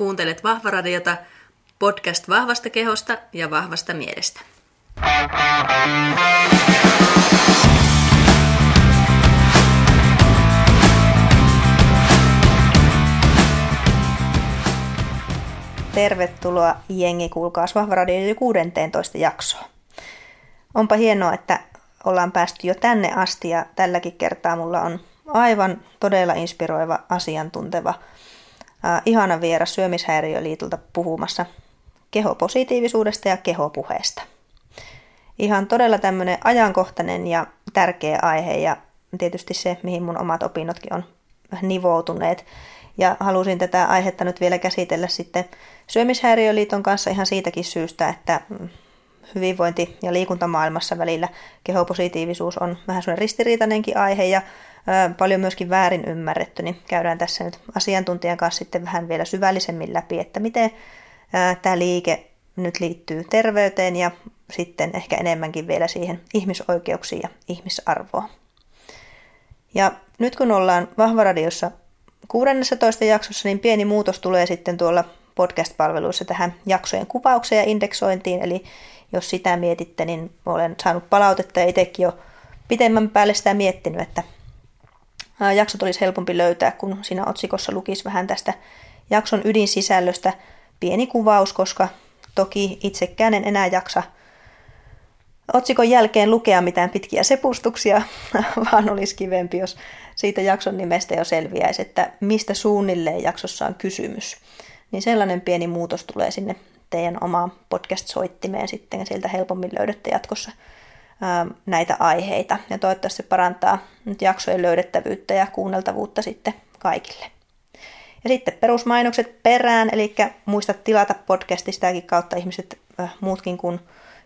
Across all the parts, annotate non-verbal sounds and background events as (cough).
Kuuntelet Vahvaradiota, podcast vahvasta kehosta ja vahvasta mielestä. Tervetuloa jengi, kuulkaas Vahvaradio 16 jaksoa. Onpa hienoa, että ollaan päästy jo tänne asti ja tälläkin kertaa mulla on aivan todella inspiroiva, asiantunteva, äh, ihana vieras Syömishäiriöliitolta puhumassa kehopositiivisuudesta ja kehopuheesta. Ihan todella tämmöinen ajankohtainen ja tärkeä aihe ja tietysti se, mihin mun omat opinnotkin on nivoutuneet. Ja halusin tätä aihetta nyt vielä käsitellä sitten Syömishäiriöliiton kanssa ihan siitäkin syystä, että hyvinvointi- ja liikuntamaailmassa välillä kehopositiivisuus on vähän sellainen ristiriitainenkin aihe ja paljon myöskin väärin ymmärretty, niin käydään tässä nyt asiantuntijan kanssa sitten vähän vielä syvällisemmin läpi, että miten tämä liike nyt liittyy terveyteen ja sitten ehkä enemmänkin vielä siihen ihmisoikeuksiin ja ihmisarvoon. Ja nyt kun ollaan Vahvaradiossa 16 jaksossa, niin pieni muutos tulee sitten tuolla podcast-palveluissa tähän jaksojen kuvaukseen ja indeksointiin, eli jos sitä mietitte, niin olen saanut palautetta ja itsekin jo pitemmän päälle sitä miettinyt, että jaksot olisi helpompi löytää, kun siinä otsikossa lukisi vähän tästä jakson ydinsisällöstä pieni kuvaus, koska toki itsekään en enää jaksa otsikon jälkeen lukea mitään pitkiä sepustuksia, (laughs) vaan olisi kivempi, jos siitä jakson nimestä jo selviäisi, että mistä suunnilleen jaksossa on kysymys. Niin sellainen pieni muutos tulee sinne teidän omaan podcast-soittimeen sitten, sieltä helpommin löydätte jatkossa näitä aiheita. Ja toivottavasti se parantaa nyt jaksojen löydettävyyttä ja kuunneltavuutta sitten kaikille. Ja sitten perusmainokset perään, eli muista tilata podcasti sitäkin kautta ihmiset muutkin kuin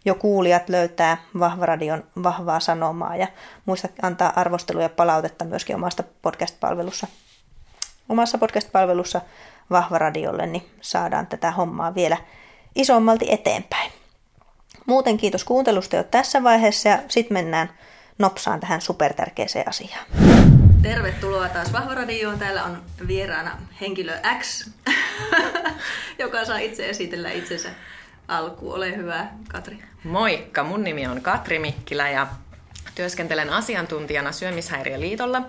jo kuulijat löytää Vahvaradion vahvaa sanomaa ja muista antaa arvosteluja ja palautetta myöskin omasta podcast-palvelussa. Omassa podcast-palvelussa Vahvaradiolle, niin saadaan tätä hommaa vielä isommalti eteenpäin. Muuten kiitos kuuntelusta jo tässä vaiheessa ja sitten mennään nopsaan tähän supertärkeäseen asiaan. Tervetuloa taas Vahvaradioon. Täällä on vieraana henkilö X, (laughs) joka saa itse esitellä itsensä alku. Ole hyvä, Katri. Moikka, mun nimi on Katri Mikkilä ja työskentelen asiantuntijana Syömishäiriöliitolla.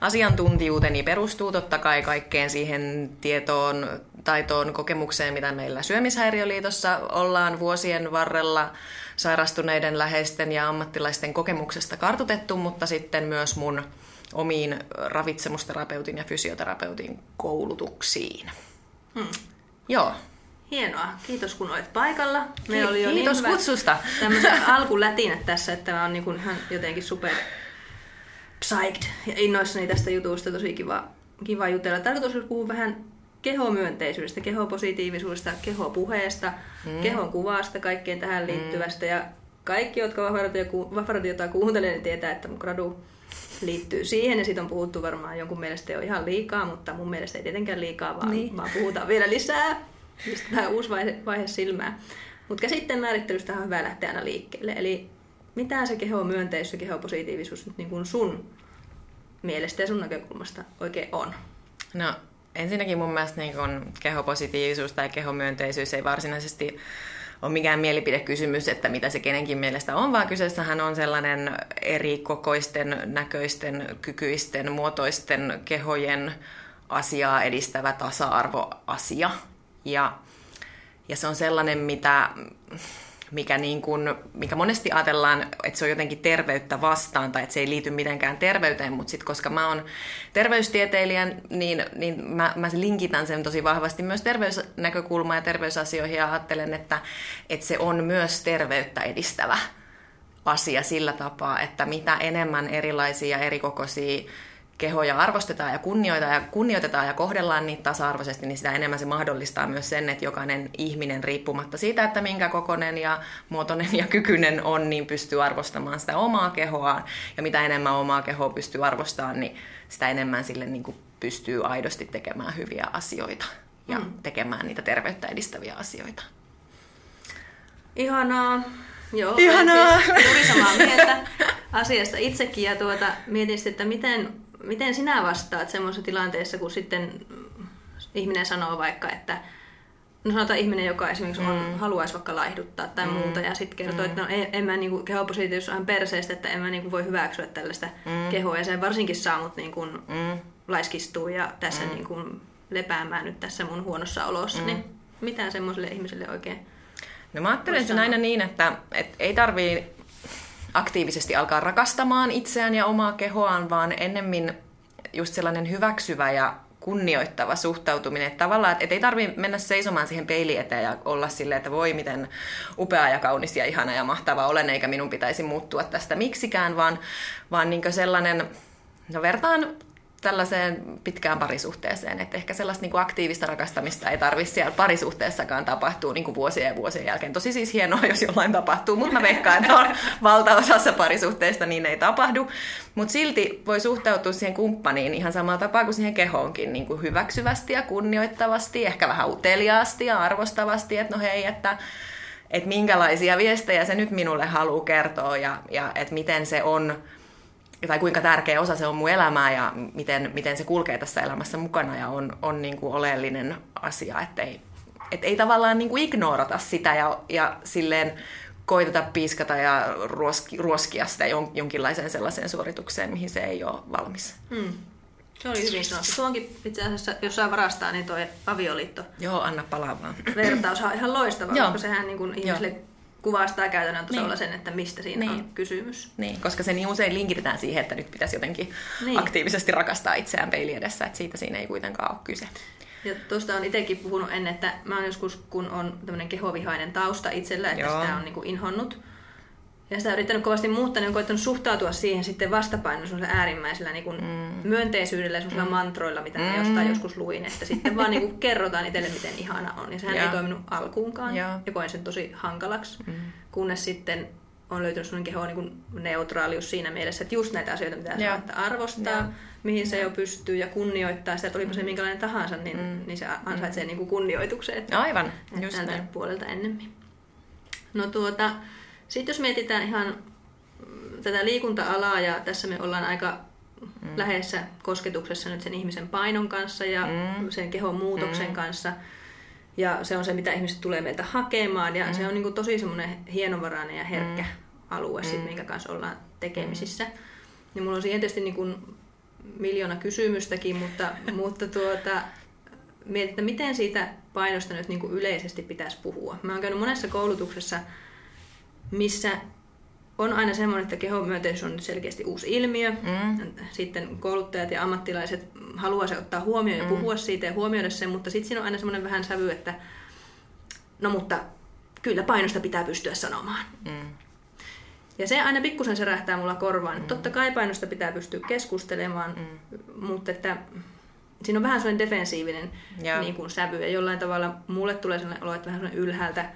Asiantuntijuuteni perustuu totta kai kaikkeen siihen tietoon, taitoon, kokemukseen, mitä meillä Syömishäiriöliitossa ollaan vuosien varrella sairastuneiden läheisten ja ammattilaisten kokemuksesta kartutettu, mutta sitten myös mun omiin ravitsemusterapeutin ja fysioterapeutin koulutuksiin. Hmm. Joo. Hienoa. Kiitos kun olet paikalla. Me oli jo Kiitos niin kutsusta. Tämmöisen (laughs) alkulätinät tässä, että mä oon niin ihan jotenkin super psyched ja innoissani tästä jutusta. Tosi kiva, kiva jutella. Tarkoitus on puhua vähän kehomyönteisyydestä, kehopositiivisuudesta, kehopuheesta, mm. kehon kuvasta, kaikkeen tähän liittyvästä. Mm. Ja kaikki, jotka Vahvaradiota kuuntelee, niin tietää, että mun gradu liittyy siihen. Ja siitä on puhuttu varmaan jonkun mielestä jo ihan liikaa, mutta mun mielestä ei tietenkään liikaa, vaan, niin. vaan puhutaan vielä lisää. Tämä uusi vaihe, vaihe silmää. Mutta käsitteen määrittelystä on hyvä lähteä aina liikkeelle. Eli mitä se kehomyönteisyys ja kehopositiivisuus nyt niin kuin sun mielestä ja sun näkökulmasta oikein on? No ensinnäkin mun mielestä niin kun kehopositiivisuus tai kehomyönteisyys ei varsinaisesti ole mikään mielipidekysymys, että mitä se kenenkin mielestä on, vaan kyseessähän on sellainen eri kokoisten, näköisten, kykyisten, muotoisten kehojen asiaa edistävä tasa-arvoasia. Ja, ja se on sellainen, mitä mikä, niin kuin, mikä monesti ajatellaan, että se on jotenkin terveyttä vastaan tai että se ei liity mitenkään terveyteen, mutta sitten koska mä oon terveystieteilijä, niin, niin mä, mä linkitän sen tosi vahvasti myös terveysnäkökulmaan ja terveysasioihin ja ajattelen, että, että se on myös terveyttä edistävä asia sillä tapaa, että mitä enemmän erilaisia erikokoisia kehoja arvostetaan ja kunnioitetaan ja, kunnioitetaan ja kohdellaan niitä tasa-arvoisesti, niin sitä enemmän se mahdollistaa myös sen, että jokainen ihminen riippumatta siitä, että minkä kokonen ja muotoinen ja kykyinen on, niin pystyy arvostamaan sitä omaa kehoaan. Ja mitä enemmän omaa kehoa pystyy arvostamaan, niin sitä enemmän sille niin kuin pystyy aidosti tekemään hyviä asioita ja mm. tekemään niitä terveyttä edistäviä asioita. Ihanaa. Joo, Ihanaa. Siis samaa mieltä asiasta itsekin ja tuota, mietin sitten, että miten miten sinä vastaat semmoisessa tilanteessa, kun sitten ihminen sanoo vaikka, että no sanotaan ihminen, joka esimerkiksi on, mm. haluaisi vaikka laihduttaa tai mm. muuta, ja sitten kertoo, mm. että no en, en mä niinku, kehopositiivisuus on perseestä, että en mä niinku voi hyväksyä tällaista mm. kehoa, ja se varsinkin saa mut niinku mm. laiskistua ja tässä mm. niinku lepäämään nyt tässä mun huonossa olossa, mm. niin mitä semmoiselle ihmiselle oikein No mä ajattelen sen aina niin, että, että ei tarvii aktiivisesti alkaa rakastamaan itseään ja omaa kehoaan, vaan ennemmin just sellainen hyväksyvä ja kunnioittava suhtautuminen. Että tavallaan, että ei tarvi mennä seisomaan siihen peili eteen ja olla silleen, että voi miten upea ja kaunis ja ihana ja mahtava olen, eikä minun pitäisi muuttua tästä miksikään, vaan, vaan niin sellainen, no vertaan tällaiseen pitkään parisuhteeseen, että ehkä sellaista niin kuin aktiivista rakastamista ei tarvitse siellä parisuhteessakaan tapahtua niin kuin vuosien ja vuosien jälkeen. Tosi siis hienoa, jos jollain tapahtuu, mutta mä veikkaan, että on valtaosassa parisuhteista niin ei tapahdu. Mutta silti voi suhtautua siihen kumppaniin ihan samalla tapaa kuin siihen kehoonkin, niin kuin hyväksyvästi ja kunnioittavasti, ehkä vähän uteliaasti ja arvostavasti, että no hei, että että minkälaisia viestejä se nyt minulle haluaa kertoa ja, ja että miten se on tai kuinka tärkeä osa se on mun elämää ja miten, miten se kulkee tässä elämässä mukana ja on, on niin kuin oleellinen asia, että ei, et ei tavallaan niin kuin ignorata sitä ja, ja silleen koiteta piiskata ja ruoski, ruoskia sitä jon, jonkinlaiseen sellaiseen suoritukseen, mihin se ei ole valmis. Hmm. Se oli hyvin sanottu. Tuo onkin itse asiassa, jos saa varastaa, niin tuo avioliitto. Joo, anna palaa vaan. Vertaus on ihan loistava, koska sehän niin kuin ihmisille Joo kuvastaa käytännön tasolla niin. sen, että mistä siinä niin. on kysymys. Niin, koska se niin usein linkitetään siihen, että nyt pitäisi jotenkin niin. aktiivisesti rakastaa itseään peili edessä, että siitä siinä ei kuitenkaan ole kyse. Ja tuosta on itsekin puhunut ennen, että mä oon joskus, kun on tämmöinen kehovihainen tausta itsellä, että Joo. sitä on niinku inhonnut, ja sitä on yrittänyt kovasti muuttaa, niin on koittanut suhtautua siihen sitten vastapainoisella äärimmäisellä niin kuin mm. myönteisyydellä ja mm. mantroilla, mitä mm. jostain joskus luin, että sitten vaan niin kuin (laughs) kerrotaan itselle, miten ihana on. Ja sehän ja. ei toiminut alkuunkaan ja, ja koin sen tosi hankalaksi, mm. kunnes sitten on löytynyt sellainen keho niin kuin neutraalius siinä mielessä, että just näitä asioita mitä ja. arvostaa, ja. mihin se jo pystyy ja kunnioittaa sitä, että olipa se mm. minkälainen tahansa, niin, mm. niin se ansaitsee mm. niin kuin kunnioituksen. Että, Aivan, just näin. puolelta ennemmin. No tuota, sitten jos mietitään ihan tätä liikunta-alaa ja tässä me ollaan aika mm. lähessä kosketuksessa nyt sen ihmisen painon kanssa ja mm. sen kehon muutoksen mm. kanssa. Ja se on se, mitä ihmiset tulee meiltä hakemaan ja mm. se on niin kuin tosi semmoinen hienovarainen ja herkkä mm. alue, mm. sit, minkä kanssa ollaan tekemisissä. Mm. Niin mulla on siihen tietysti niin kuin miljoona kysymystäkin, mutta, (laughs) mutta tuota, mietin, että miten siitä painosta nyt niin kuin yleisesti pitäisi puhua. Mä oon käynyt monessa koulutuksessa missä on aina semmoinen, että kehomyönteisyys on nyt selkeästi uusi ilmiö. Mm. Sitten kouluttajat ja ammattilaiset haluaa se ottaa huomioon ja mm. puhua siitä ja huomioida sen, mutta sitten siinä on aina semmoinen vähän sävy, että no mutta kyllä painosta pitää pystyä sanomaan. Mm. Ja se aina pikkusen särähtää mulla korvaan. Mm. Totta kai painosta pitää pystyä keskustelemaan, mm. mutta että siinä on vähän sellainen defensiivinen niin kuin sävy ja jollain tavalla mulle tulee sellainen olo, että vähän sellainen ylhäältä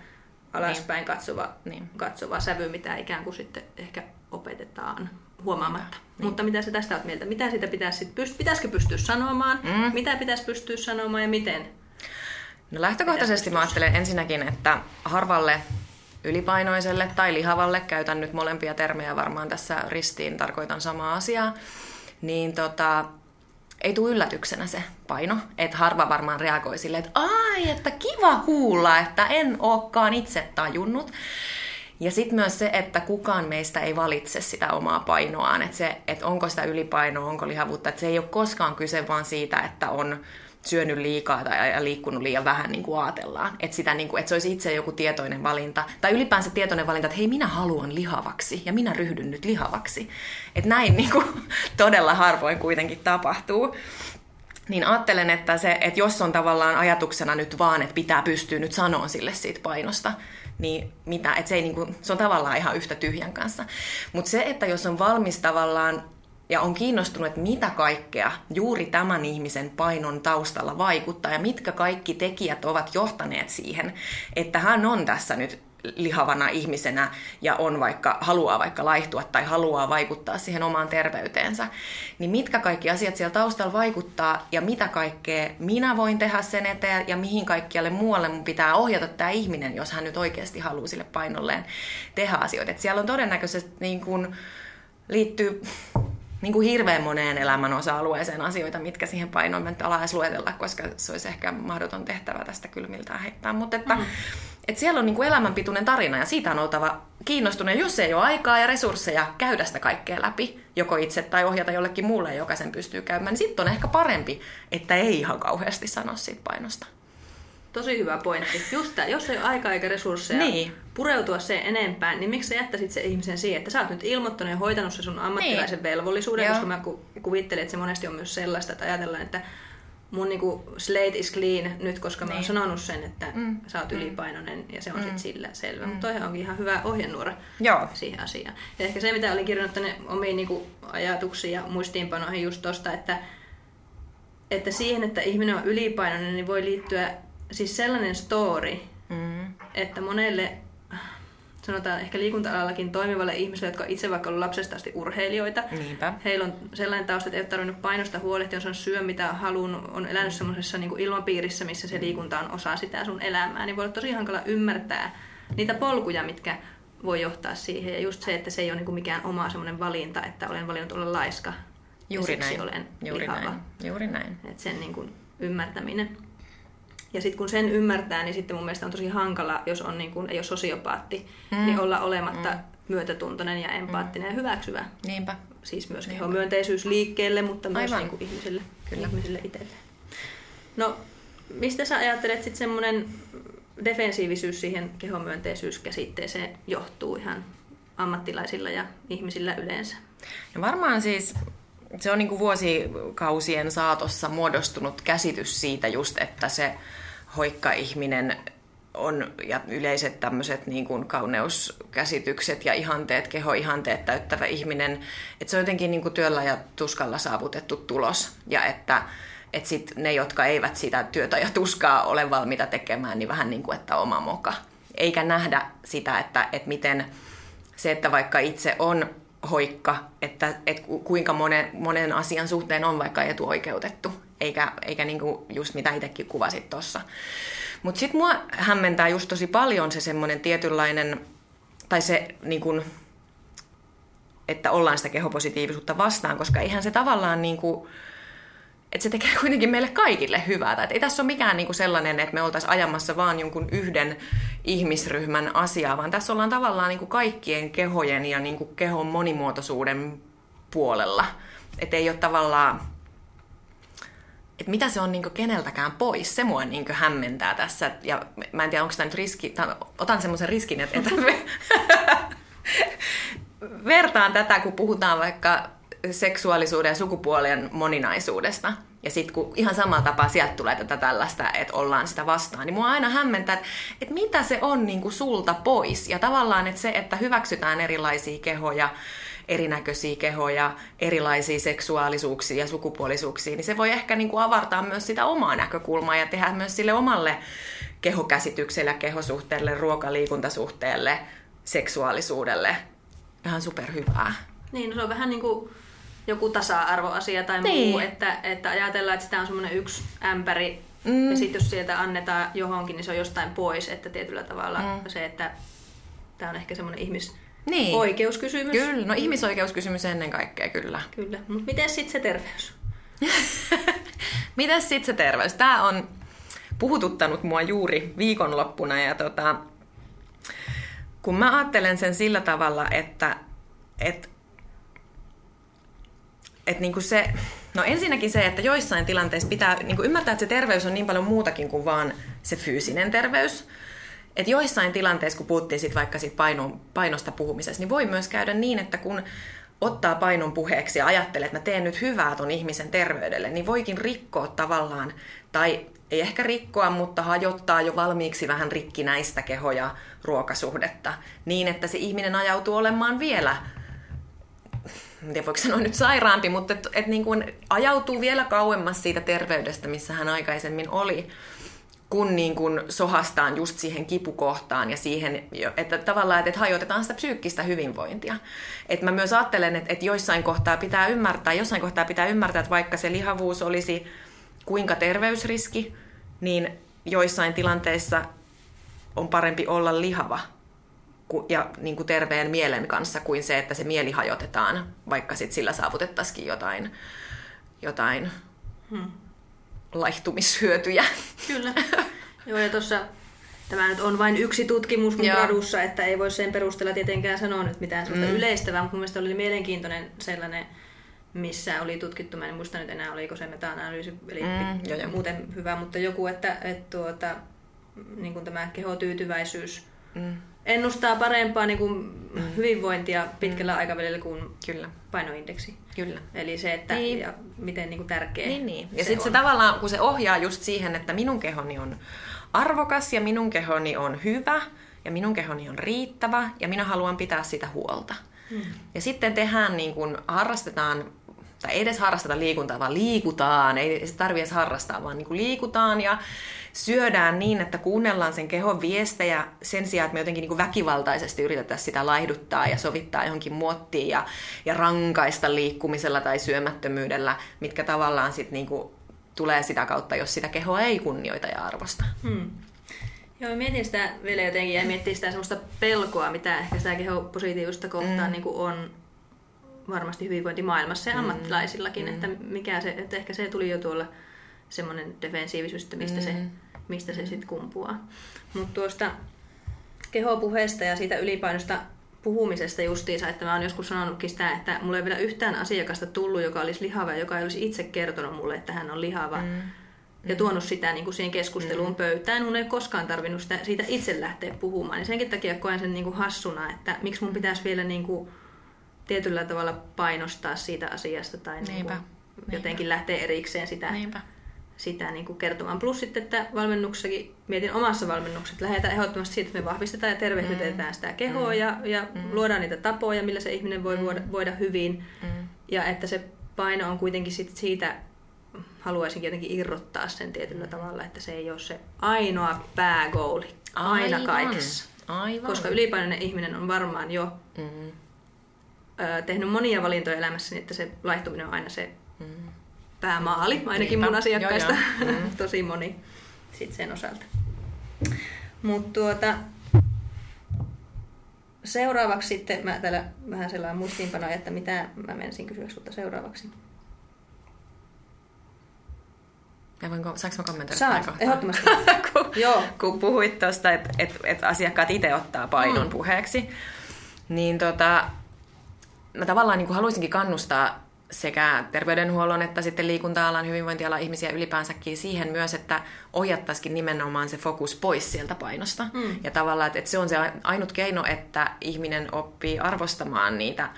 alaspäin niin. katsova, niin. katsova sävy, mitä ikään kuin sitten ehkä opetetaan huomaamatta. Niin. Mutta mitä sä tästä olet mieltä? Mitä sitä pitäisi sit pyst- pitäisikö pystyä sanomaan? Mm. Mitä pitäisi pystyä sanomaan ja miten? No lähtökohtaisesti mä ajattelen ensinnäkin, että harvalle ylipainoiselle tai lihavalle, käytän nyt molempia termejä varmaan tässä ristiin, tarkoitan samaa asiaa, niin tota, ei tule yllätyksenä se paino. Että harva varmaan reagoi silleen, että ai, että kiva kuulla, että en olekaan itse tajunnut. Ja sitten myös se, että kukaan meistä ei valitse sitä omaa painoaan, että, se, että onko sitä ylipainoa, onko lihavuutta, että se ei ole koskaan kyse vaan siitä, että on syönyt liikaa tai liikkunut liian vähän niin kuin ajatellaan. Että, sitä, niin kuin, että se olisi itse joku tietoinen valinta. Tai ylipäänsä tietoinen valinta, että hei minä haluan lihavaksi ja minä ryhdyn nyt lihavaksi. Että näin niin kuin, (laughs) todella harvoin kuitenkin tapahtuu. Niin ajattelen, että, se, että jos on tavallaan ajatuksena nyt vaan, että pitää pystyä nyt sanoa sille siitä painosta, niin mitä, että se, ei niin kuin, se on tavallaan ihan yhtä tyhjän kanssa. Mutta se, että jos on valmis tavallaan ja on kiinnostunut, että mitä kaikkea juuri tämän ihmisen painon taustalla vaikuttaa ja mitkä kaikki tekijät ovat johtaneet siihen, että hän on tässä nyt lihavana ihmisenä ja on vaikka, haluaa vaikka laihtua tai haluaa vaikuttaa siihen omaan terveyteensä, niin mitkä kaikki asiat siellä taustalla vaikuttaa ja mitä kaikkea minä voin tehdä sen eteen ja mihin kaikkialle muualle mun pitää ohjata tämä ihminen, jos hän nyt oikeasti haluaa sille painolleen tehdä asioita. Et siellä on todennäköisesti niin kuin, liittyy niin kuin hirveän moneen elämän osa-alueeseen asioita, mitkä siihen painoon mä ala edes luetella, koska se olisi ehkä mahdoton tehtävä tästä kylmiltään heittää. Mutta että, mm. että siellä on niin kuin elämänpituinen tarina ja siitä on oltava kiinnostunut. Jos ei ole aikaa ja resursseja käydä sitä kaikkea läpi, joko itse tai ohjata jollekin muulle, joka sen pystyy käymään, niin sitten on ehkä parempi, että ei ihan kauheasti sano siitä painosta. Tosi hyvä pointti. Just tämä, jos ei ole aikaa eikä resursseja niin. pureutua se enempää, niin miksi sä jättäisit se ihmisen siihen, että sä oot nyt ilmoittanut ja hoitanut se sun ammattilaisen niin. velvollisuuden, Joo. koska mä kuvittelin, että se monesti on myös sellaista, että ajatellaan, että mun niinku slate is clean nyt, koska niin. mä oon niin. sanonut sen, että mm. sä oot mm. ylipainoinen ja se on mm. sitten sillä selvä. Mm. Mutta toihan onkin ihan hyvä ohjenuora Joo. siihen asiaan. Ja ehkä se, mitä olin kirjoittanut tänne omiin niinku ajatuksiin ja muistiinpanoihin just tosta, että, että siihen, että ihminen on ylipainoinen, niin voi liittyä siis sellainen story, mm. että monelle sanotaan ehkä liikunta-alallakin toimivalle ihmiselle, jotka itse vaikka ollut lapsesta asti urheilijoita. Niinpä. Heillä on sellainen tausta, että ei ole tarvinnut painosta huolehtia, on syö mitä halunnut, on elänyt semmoisessa niin ilmapiirissä, missä se liikunta on osa sitä sun elämää, niin voi olla tosi hankala ymmärtää niitä polkuja, mitkä voi johtaa siihen. Ja just se, että se ei ole niin mikään oma semmoinen valinta, että olen valinnut olla laiska. Juuri näin. olen Juuri lihava. näin. Juuri näin. Että sen niin kuin ymmärtäminen. Ja sitten kun sen ymmärtää, niin sitten mun mielestä on tosi hankala, jos on niin kuin, ei ole sosiopaatti, mm. niin olla olematta mm. myötätuntoinen ja empaattinen mm. ja hyväksyvä. Niinpä. Siis myös myönteisyys liikkeelle, mutta myös niin kuin ihmisille, Kyllä. ihmisille itselleen. No, mistä sä ajattelet sitten semmoinen defensiivisyys siihen kehomyönteisyyskäsitteeseen johtuu ihan ammattilaisilla ja ihmisillä yleensä? No varmaan siis se on niin kuin vuosikausien saatossa muodostunut käsitys siitä just, että se hoikka-ihminen on, ja yleiset tämmöiset niin kuin kauneuskäsitykset ja ihanteet, kehoihanteet täyttävä ihminen, että se on jotenkin niin kuin työllä ja tuskalla saavutettu tulos. Ja että, että sit ne, jotka eivät sitä työtä ja tuskaa ole valmiita tekemään, niin vähän niin kuin, että oma moka. Eikä nähdä sitä, että, että miten se, että vaikka itse on hoikka, että, että kuinka monen, monen asian suhteen on vaikka etuoikeutettu, eikä, eikä niinku just mitä itsekin kuvasit tuossa. Mutta sitten mua hämmentää just tosi paljon se semmoinen tietynlainen, tai se niin kun, että ollaan sitä kehopositiivisuutta vastaan, koska eihän se tavallaan niin kuin, että se tekee kuitenkin meille kaikille hyvää. Että ei tässä ole mikään niin kuin sellainen, että me oltaisiin ajamassa vaan jonkun yhden ihmisryhmän asiaa, vaan tässä ollaan tavallaan niin kuin kaikkien kehojen ja niin kuin kehon monimuotoisuuden puolella. Että ei ole tavallaan, että mitä se on niin keneltäkään pois, se mua niin hämmentää tässä. Ja mä en tiedä, onko tämä nyt riski, tai otan semmoisen riskin, että, että vertaan tätä, kun puhutaan vaikka seksuaalisuuden ja sukupuolien moninaisuudesta. Ja sitten kun ihan samalla tapaa sieltä tulee tätä tällaista, että ollaan sitä vastaan, niin mua aina hämmentää, että, että mitä se on niin kuin sulta pois. Ja tavallaan että se, että hyväksytään erilaisia kehoja, erinäköisiä kehoja, erilaisia seksuaalisuuksia ja sukupuolisuuksia, niin se voi ehkä niin kuin avartaa myös sitä omaa näkökulmaa ja tehdä myös sille omalle kehokäsitykselle, kehosuhteelle, ruokaliikuntasuhteelle, seksuaalisuudelle ihan superhyvää. Niin, no se on vähän niin kuin joku tasa-arvoasia tai niin. muu, että, että ajatellaan, että sitä on semmoinen yksi ämpäri mm. ja sitten jos sieltä annetaan johonkin, niin se on jostain pois, että tietyllä tavalla mm. se, että tämä on ehkä semmoinen ihmis... Niin. Oikeuskysymys. Kyllä, no ihmisoikeuskysymys ennen kaikkea, kyllä. Kyllä, mutta miten sitten se terveys? (laughs) miten sitten se terveys? Tämä on puhututtanut mua juuri viikonloppuna ja tota, kun mä ajattelen sen sillä tavalla, että, että että niinku se, no ensinnäkin se, että joissain tilanteissa pitää niinku ymmärtää, että se terveys on niin paljon muutakin kuin vaan se fyysinen terveys. Että joissain tilanteissa, kun puhuttiin sit vaikka sit painon, painosta puhumisessa, niin voi myös käydä niin, että kun ottaa painon puheeksi ja ajattelee, että mä teen nyt hyvää ton ihmisen terveydelle, niin voikin rikkoa tavallaan, tai ei ehkä rikkoa, mutta hajottaa jo valmiiksi vähän rikkinäistä kehoja ruokasuhdetta, niin että se ihminen ajautuu olemaan vielä en tiedä voiko sanoa nyt sairaampi, mutta että et niin kuin ajautuu vielä kauemmas siitä terveydestä, missä hän aikaisemmin oli, kun niin kuin sohastaan just siihen kipukohtaan ja siihen, että tavallaan, että hajotetaan sitä psyykkistä hyvinvointia. Että mä myös ajattelen, että, että joissain kohtaa pitää ymmärtää, jossain kohtaa pitää ymmärtää, että vaikka se lihavuus olisi kuinka terveysriski, niin joissain tilanteissa on parempi olla lihava ja niin kuin terveen mielen kanssa kuin se, että se mieli hajotetaan, vaikka sit sillä saavutettaisiin jotain, jotain hmm. Laihtumishyötyjä. Kyllä. Joo, ja tuossa tämä nyt on vain yksi tutkimus mun gradussa, että ei voi sen perusteella tietenkään sanoa nyt mitään sellaista mm. yleistävää, mutta mun mielestä oli mielenkiintoinen sellainen, missä oli tutkittu, mä en muista nyt enää oliko se meta-analyysi, eli mm, jo, jo. muuten hyvä, mutta joku, että, että tuota, niin kuin tämä kehotyytyväisyys mm. Ennustaa parempaa niin kuin mm. hyvinvointia pitkällä mm. aikavälillä kuin Kyllä. painoindeksi. Kyllä. Eli se, että niin. ja miten niin kuin tärkeä niin, niin. Ja sitten se tavallaan, kun se ohjaa just siihen, että minun kehoni on arvokas ja minun kehoni on hyvä ja minun kehoni on riittävä ja minä haluan pitää sitä huolta. Mm. Ja sitten tehdään, niin kuin, harrastetaan tai ei edes harrasteta liikuntaa, vaan liikutaan, ei se tarvitse edes harrastaa, vaan niin kuin liikutaan ja syödään niin, että kuunnellaan sen kehon viestejä sen sijaan, että me jotenkin niin kuin väkivaltaisesti yritetään sitä laihduttaa ja sovittaa johonkin muottiin ja, ja rankaista liikkumisella tai syömättömyydellä, mitkä tavallaan sitten niin kuin tulee sitä kautta, jos sitä kehoa ei kunnioita ja arvosta. Hmm. Joo, mietin sitä vielä jotenkin ja miettii sitä semmoista pelkoa, mitä ehkä sitä kehopositiivista kohtaan mm. niin kuin on varmasti hyvinvointimaailmassa ja mm. ammattilaisillakin, mm. että mikä se, että ehkä se tuli jo tuolla semmoinen defensiivisyys, että mistä mm. se, mistä se sitten kumpuaa. Mutta tuosta kehopuheesta ja siitä ylipainosta puhumisesta justiinsa, että mä oon joskus sanonutkin sitä, että mulla ei vielä yhtään asiakasta tullut, joka olisi lihava, joka ei olisi itse kertonut mulle, että hän on lihava. Mm. Ja tuonut sitä niin kuin siihen keskusteluun mm. pöytään. Mun ei koskaan tarvinnut sitä, siitä itse lähteä puhumaan. Niin senkin takia koen sen niin kuin hassuna, että miksi mun pitäisi vielä niin kuin tietyllä tavalla painostaa siitä asiasta tai niin kuin jotenkin lähteä erikseen sitä, Niinpä. sitä niin kuin kertomaan. Plus sitten, että valmennuksessakin, mietin omassa valmennuksessa, että lähdetään ehdottomasti siitä, että me vahvistetaan ja tervehdytetään mm. sitä kehoa mm. ja, ja mm. luodaan niitä tapoja, millä se ihminen voi mm. voida, voida hyvin. Mm. Ja että se paino on kuitenkin sit siitä, haluaisinkin jotenkin irrottaa sen tietyllä mm. tavalla, että se ei ole se ainoa päägooli aina Aivan. kaikessa. Aivan. Koska ylipainoinen ihminen on varmaan jo mm tehnyt monia valintoja elämässäni, että se laihtuminen on aina se mm. päämaali, ainakin Niinpä. mun asiakkaista, joo, joo. Mm. (laughs) tosi moni sit sen osalta. Mutta tuota, seuraavaksi sitten, mä täällä vähän sellainen muistiinpanoja, että mitä mä menisin kysyä sulta seuraavaksi. Ja voinko, saanko mä kommentoida Saat, ehdottomasti. (laughs) kun, Joo. kun puhuit tuosta, että et, et asiakkaat itse ottaa painon mm. puheeksi, niin tota, mä tavallaan niin kuin haluaisinkin kannustaa sekä terveydenhuollon että sitten liikunta-alan, hyvinvointialan ihmisiä ylipäänsäkin siihen myös, että ohjattaisikin nimenomaan se fokus pois sieltä painosta. Mm. Ja tavallaan, että, että se on se ainut keino, että ihminen oppii arvostamaan niitä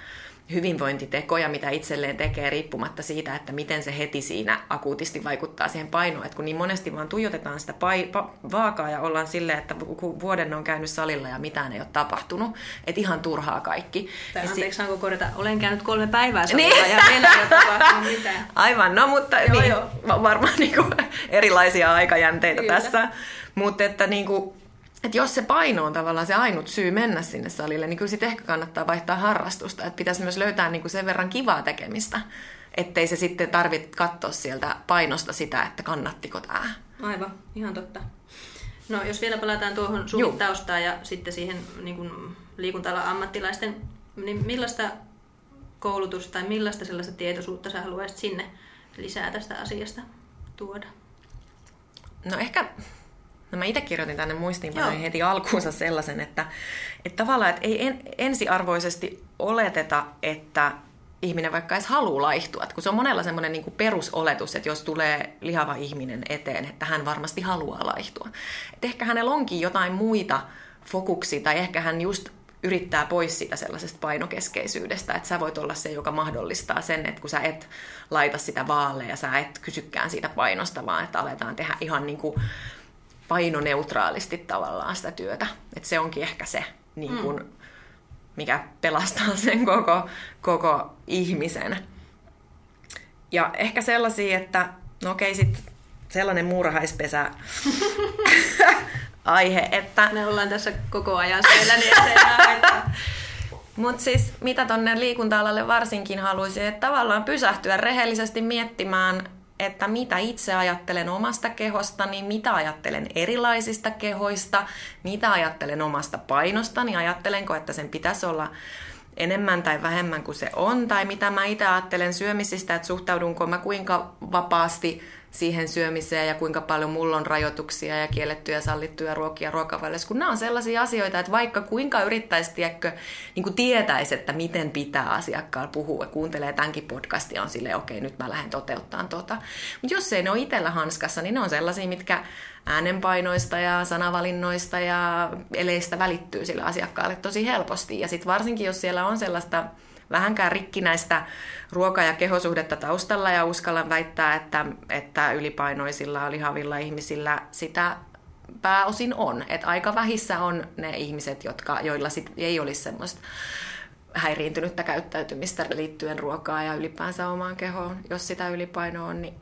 hyvinvointitekoja, mitä itselleen tekee, riippumatta siitä, että miten se heti siinä akuutisti vaikuttaa siihen painoon. Et kun niin monesti vaan tuijotetaan sitä pai- pa- vaakaa ja ollaan silleen, että kun vuoden on käynyt salilla ja mitään ei ole tapahtunut, että ihan turhaa kaikki. Tai ja anteeksi, saanko korjata, olen käynyt kolme päivää salilla niin. ja ei ole tapahtunut mitään. (laughs) Aivan, no mutta joo, niin, joo. varmaan niin kuin (laughs) erilaisia aikajänteitä Kyllä. tässä. Mutta että niin kuin, että jos se paino on tavallaan se ainut syy mennä sinne salille, niin kyllä sitten ehkä kannattaa vaihtaa harrastusta. Että pitäisi myös löytää niin kuin sen verran kivaa tekemistä, ettei se sitten tarvitse katsoa sieltä painosta sitä, että kannattiko tämä. Aivan, ihan totta. No jos vielä palataan tuohon sun taustaan ja sitten siihen niin kuin liikunta ammattilaisten, niin millaista koulutusta tai millaista sellaista tietoisuutta sä haluaisit sinne lisää tästä asiasta tuoda? No ehkä No mä itse kirjoitin tänne muistiinpanoihin heti alkuunsa sellaisen, että, että tavallaan että ei en, ensiarvoisesti oleteta, että ihminen vaikka edes haluaa laihtua. Kun se on monella semmoinen niin kuin perusoletus, että jos tulee lihava ihminen eteen, että hän varmasti haluaa laihtua. Että ehkä hänellä onkin jotain muita fokuksia, tai ehkä hän just yrittää pois siitä sellaisesta painokeskeisyydestä, että sä voit olla se, joka mahdollistaa sen, että kun sä et laita sitä vaalle ja sä et kysykään siitä painosta, vaan että aletaan tehdä ihan niin kuin painoneutraalisti tavallaan sitä työtä. Et se onkin ehkä se, niin kun, mm. mikä pelastaa (laughs) sen koko, koko ihmisen. Ja ehkä sellaisia, että no okei, sit sellainen muurahaispesä (laughs) aihe, että... Me ollaan tässä koko ajan siellä, niin ettei Mutta siis mitä tonne liikunta-alalle varsinkin haluaisin, että tavallaan pysähtyä rehellisesti miettimään että mitä itse ajattelen omasta kehostani, mitä ajattelen erilaisista kehoista, mitä ajattelen omasta painostani, ajattelenko, että sen pitäisi olla enemmän tai vähemmän kuin se on, tai mitä mä itse ajattelen syömisistä, että suhtaudunko mä kuinka vapaasti siihen syömiseen ja kuinka paljon mulla on rajoituksia ja kiellettyjä ja sallittuja ruokia ruokavaliossa, kun nämä on sellaisia asioita, että vaikka kuinka yrittäisi tiedätkö, niin kuin tietäisi, että miten pitää asiakkaalla puhua ja kuuntelee tämänkin podcastia, on silleen, okei, okay, nyt mä lähden toteuttamaan tota. Mutta jos ei ne ole itsellä hanskassa, niin ne on sellaisia, mitkä äänenpainoista ja sanavalinnoista ja eleistä välittyy sille asiakkaalle tosi helposti. Ja sitten varsinkin, jos siellä on sellaista vähänkään rikkinäistä ruoka- ja kehosuhdetta taustalla ja uskallan väittää, että, että ylipainoisilla lihavilla ihmisillä sitä pääosin on. Että aika vähissä on ne ihmiset, jotka, joilla sit ei olisi semmoista häiriintynyttä käyttäytymistä liittyen ruokaa ja ylipäänsä omaan kehoon, jos sitä ylipainoa on, niin,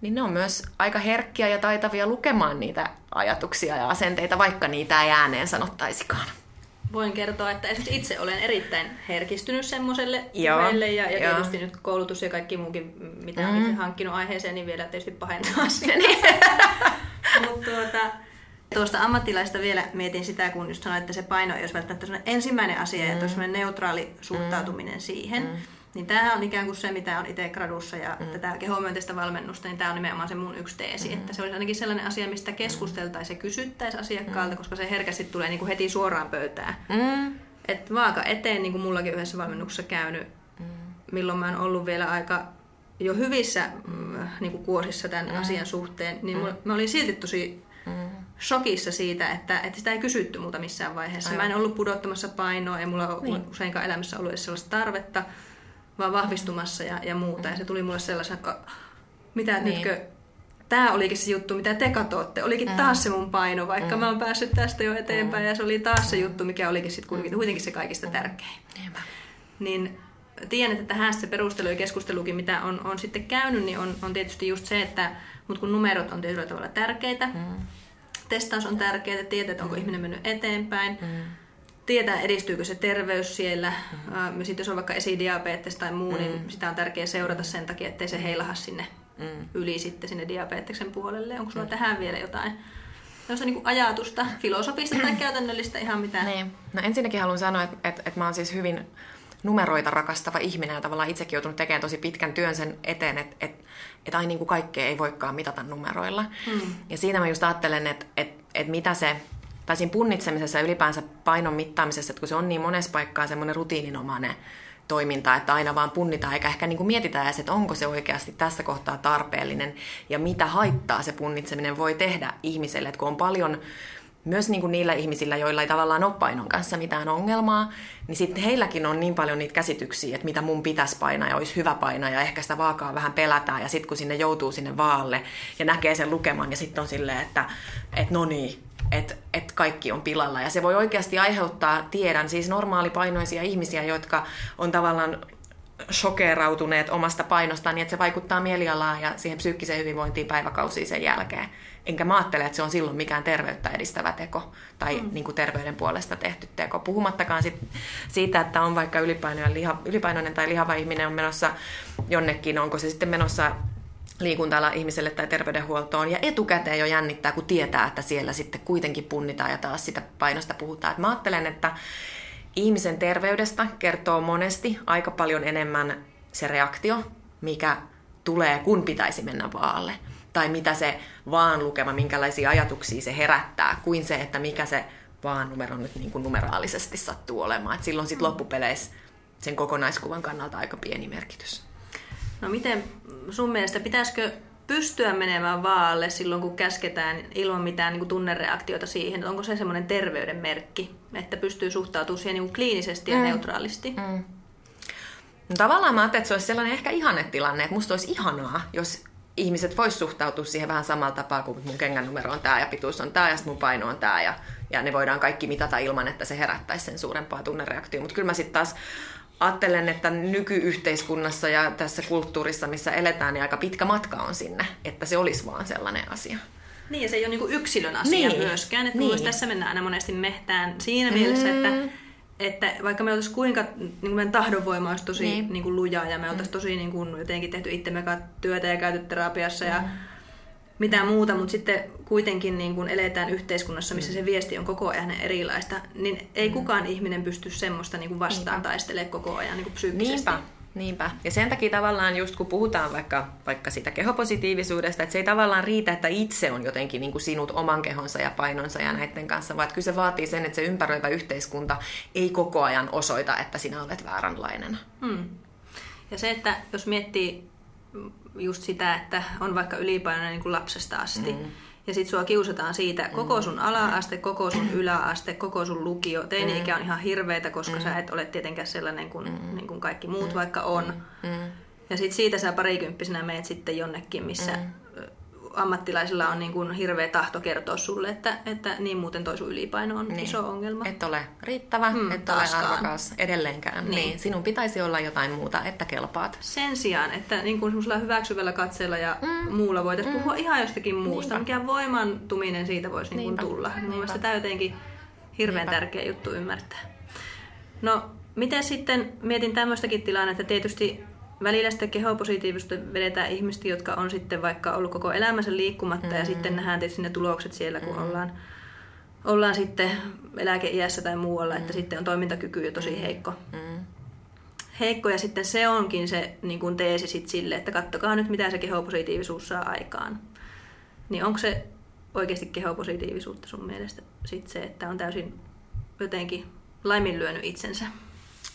niin ne on myös aika herkkiä ja taitavia lukemaan niitä ajatuksia ja asenteita, vaikka niitä ei ääneen sanottaisikaan voin kertoa, että itse olen erittäin herkistynyt semmoiselle puheelle ja, ja tietysti nyt koulutus ja kaikki muukin, mitä mm. olen itse hankkinut aiheeseen, niin vielä tietysti pahentaa (laughs) sen. Mutta tuota, tuosta ammattilaista vielä mietin sitä, kun just sanoin, että se paino ei olisi välttämättä ensimmäinen asia mm. ja tuossa neutraali suhtautuminen mm. siihen. Mm niin tämähän on ikään kuin se, mitä on itse gradussa ja mm. tätä kehomyönteistä valmennusta, niin tämä on nimenomaan se mun yksi teesi, mm. että se olisi ainakin sellainen asia, mistä keskusteltaisiin ja kysyttäisiin asiakkaalta, mm. koska se herkästi tulee niin kuin heti suoraan pöytään. Mm. Et vaaka eteen, niin kuin mullakin yhdessä valmennuksessa käynyt, mm. milloin mä oon ollut vielä aika jo hyvissä mm, niin kuin kuosissa tämän mm. asian suhteen, niin mm. mä olin silti tosi mm. shokissa siitä, että, että sitä ei kysytty multa missään vaiheessa. Aivan. Mä en ollut pudottamassa painoa, ei mulla niin. useinkaan elämässä ollut edes sellaista tarvetta vaan vahvistumassa ja, ja muuta. Ja se tuli mulle sellaisen, että mitä niin. nytkö, tämä olikin se juttu, mitä te katsotte. Olikin mm. taas se mun paino, vaikka mm. mä oon päässyt tästä jo eteenpäin. Mm. Ja se oli taas se juttu, mikä olikin sitten kuitenkin, kuitenkin se kaikista tärkein. Mm. Niin tiedän, että tähän se perustelu ja keskustelukin, mitä on, on sitten käynyt, niin on, on tietysti just se, että mut kun numerot on tietyllä tavalla tärkeitä, mm. testaus on tärkeää, tietää, että onko mm. ihminen mennyt eteenpäin, mm tietää, edistyykö se terveys siellä. Mm-hmm. Sitten jos on vaikka esidiabetes tai muu, niin mm. niin sitä on tärkeää seurata sen takia, ettei se heilaha sinne mm. yli sitten sinne diabeteksen puolelle. Onko sulla mm. tähän vielä jotain tämmöistä niin ajatusta, filosofista tai (clears throat) käytännöllistä ihan mitään? Niin. No ensinnäkin haluan sanoa, että, että, että mä oon siis hyvin numeroita rakastava ihminen ja tavallaan itsekin joutunut tekemään tosi pitkän työn sen eteen, että, että, että ai niin kuin kaikkea ei voikaan mitata numeroilla. Mm. Ja siinä mä just ajattelen, että, että, että mitä se tai siinä punnitsemisessa ja ylipäänsä painon mittaamisessa, että kun se on niin monessa paikkaa semmoinen rutiininomainen toiminta, että aina vaan punnitaan, eikä ehkä niin kuin mietitä edes, että onko se oikeasti tässä kohtaa tarpeellinen ja mitä haittaa se punnitseminen voi tehdä ihmiselle, että kun on paljon myös niin kuin niillä ihmisillä, joilla ei tavallaan ole painon kanssa mitään ongelmaa, niin sitten heilläkin on niin paljon niitä käsityksiä, että mitä mun pitäisi painaa ja olisi hyvä painaa ja ehkä sitä vaakaa vähän pelätään ja sitten kun sinne joutuu sinne vaalle ja näkee sen lukeman ja sitten on silleen, että, että no niin, että et kaikki on pilalla. Ja se voi oikeasti aiheuttaa, tiedän, siis normaalipainoisia ihmisiä, jotka on tavallaan shokeerautuneet omasta painostaan, niin että se vaikuttaa mielialaan ja siihen psyykkiseen hyvinvointiin päiväkausiin sen jälkeen. Enkä mä ajattele, että se on silloin mikään terveyttä edistävä teko tai mm. niin kuin terveyden puolesta tehty teko. Puhumattakaan sit siitä, että on vaikka ylipainoinen, liha, ylipainoinen tai lihava ihminen on menossa jonnekin, onko se sitten menossa liikuntala ihmiselle tai terveydenhuoltoon ja etukäteen jo jännittää, kun tietää, että siellä sitten kuitenkin punnitaan ja taas sitä painosta puhutaan. Et mä ajattelen, että ihmisen terveydestä kertoo monesti aika paljon enemmän se reaktio, mikä tulee, kun pitäisi mennä vaalle. Tai mitä se vaan lukema, minkälaisia ajatuksia se herättää, kuin se, että mikä se vaan numero nyt niin kuin numeraalisesti sattuu olemaan. Et silloin sitten mm. loppupeleissä sen kokonaiskuvan kannalta aika pieni merkitys. No miten sun mielestä, pitäisikö pystyä menemään vaalle silloin, kun käsketään ilman mitään niin kuin tunnereaktiota siihen? Onko se semmoinen terveyden merkki, että pystyy suhtautumaan siihen niin kuin kliinisesti ja mm. neutraalisti? Mm. No, tavallaan mä ajattelin, että se olisi sellainen ehkä ihannetilanne, että musta olisi ihanaa, jos ihmiset vois suhtautua siihen vähän samalla tapaa kuin mun kengän numero on tämä ja pituus on tämä ja mun paino on tämä ja, ja ne voidaan kaikki mitata ilman, että se herättäisi sen suurempaa tunnereaktiota. Mutta kyllä mä sitten taas ajattelen, että nykyyhteiskunnassa ja tässä kulttuurissa, missä eletään, niin aika pitkä matka on sinne, että se olisi vaan sellainen asia. Niin, ja se ei ole niinku yksilön asia niin. myöskään. Että niin. tässä mennään aina monesti mehtään siinä mm. mielessä, että että vaikka me oltaisiin kuinka, niin kuin meidän tahdonvoima olisi tosi Niin. niin. Kuin luja ja me oltaisiin tosi niin kuin, jotenkin tehty itsemme työtä ja käyty terapiassa ja mitään muuta, mutta sitten kuitenkin niin kuin eletään yhteiskunnassa, missä se viesti on koko ajan erilaista, niin ei kukaan ihminen pysty semmoista niin kuin vastaan Niinpä. taistelemaan koko ajan niin psyykkisesti. Niinpä, niinpä. Ja sen takia tavallaan just kun puhutaan vaikka, vaikka siitä kehopositiivisuudesta, että se ei tavallaan riitä, että itse on jotenkin niin kuin sinut oman kehonsa ja painonsa ja näiden kanssa, vaan kyllä se vaatii sen, että se ympäröivä yhteiskunta ei koko ajan osoita, että sinä olet vääränlainen. Hmm. Ja se, että jos miettii just sitä, että on vaikka ylipainoinen niin kuin lapsesta asti, mm. ja sit sua kiusataan siitä koko sun ala-aste, koko sun yläaste, koko sun lukio. Teini-ikä on ihan hirveetä, koska sä et ole tietenkään sellainen kuin, niin kuin kaikki muut vaikka on. Mm. Ja sit siitä sä parikymppisenä meet sitten jonnekin, missä ö, ammattilaisilla on niin kuin hirveä tahto kertoa sulle, että, että niin muuten toi sun ylipaino on niin. iso ongelma. Et ole riittävä, Mm, mm, et ole taaskaan. arvokas edelleenkään. Niin. Niin. Sinun pitäisi olla jotain muuta, että kelpaat. Sen sijaan, että niin kuin hyväksyvällä katseella ja mm. muulla voitaisiin mm. puhua ihan jostakin muusta. Niinpä. Mikä voimantuminen siitä voisi niin kuin tulla. Mun Niinpä. mielestä tämä jotenkin hirveän Niinpä. tärkeä juttu ymmärtää. No, miten sitten, mietin tämmöistäkin tilannetta, tietysti välillä sitten kehopositiivista vedetään ihmistä, jotka on sitten vaikka ollut koko elämänsä liikkumatta mm. ja sitten nähdään tietysti ne tulokset siellä, kun mm. ollaan, ollaan sitten eläkeiässä tai muualla, että sitten on toimintakyky jo tosi heikko Mm. heikko ja sitten se onkin se niin kuin teesi sit sille, että kattokaa nyt mitä se kehopositiivisuus saa aikaan. Niin onko se oikeasti kehopositiivisuutta sun mielestä sit se, että on täysin jotenkin laiminlyönyt itsensä?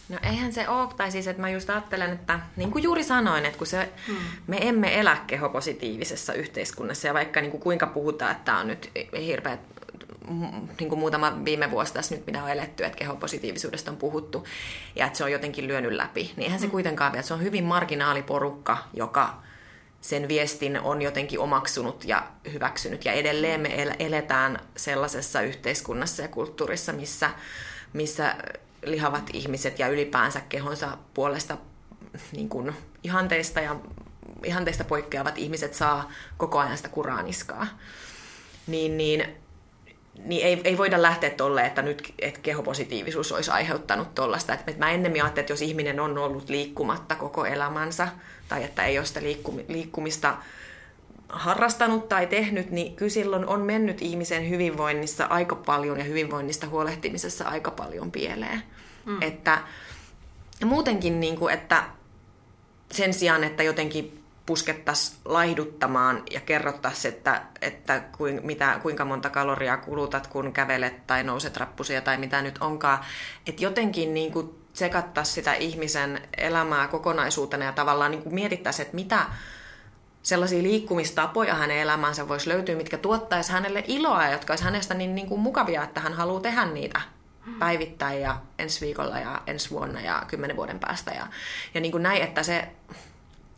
No eihän se ole, tai siis että mä just ajattelen, että niin kuin juuri sanoin, että kun se, mm. me emme elä kehopositiivisessa yhteiskunnassa, ja vaikka niin kuin kuinka puhutaan, että tämä on nyt hirveä niin kuin muutama viime vuosi tässä nyt, mitä on eletty, että kehopositiivisuudesta on puhuttu, ja että se on jotenkin lyönyt läpi, niin eihän se kuitenkaan vielä, se on hyvin marginaaliporukka, joka sen viestin on jotenkin omaksunut ja hyväksynyt. Ja edelleen me el- eletään sellaisessa yhteiskunnassa ja kulttuurissa, missä, missä lihavat ihmiset ja ylipäänsä kehonsa puolesta niin kuin ihanteista ja ihanteista poikkeavat ihmiset saa koko ajan sitä kuraaniskaa. Niin, niin, niin ei, ei voida lähteä tolle, että nyt että kehopositiivisuus olisi aiheuttanut tuollaista. Että mä ennemmin ajattelen, että jos ihminen on ollut liikkumatta koko elämänsä, tai että ei ole sitä liikkumi- liikkumista harrastanut tai tehnyt, niin kyllä silloin on mennyt ihmisen hyvinvoinnissa aika paljon ja hyvinvoinnista huolehtimisessa aika paljon pieleen. Mm. Että, muutenkin, niin kuin, että sen sijaan, että jotenkin puskettaisiin laihduttamaan ja kerrottaisiin, että, että kuin, mitä, kuinka monta kaloria kulutat, kun kävelet tai nouset rappusia tai mitä nyt onkaan. Että jotenkin niin kuin tsekattaisiin sitä ihmisen elämää kokonaisuutena ja tavallaan niin kuin mietittäisiin, että mitä sellaisia liikkumistapoja hänen elämäänsä voisi löytyä, mitkä tuottaisi hänelle iloa ja jotka olisi hänestä niin, niin kuin mukavia, että hän haluaa tehdä niitä päivittäin ja ensi viikolla ja ensi vuonna ja kymmenen vuoden päästä. Ja, ja niin kuin näin, että se,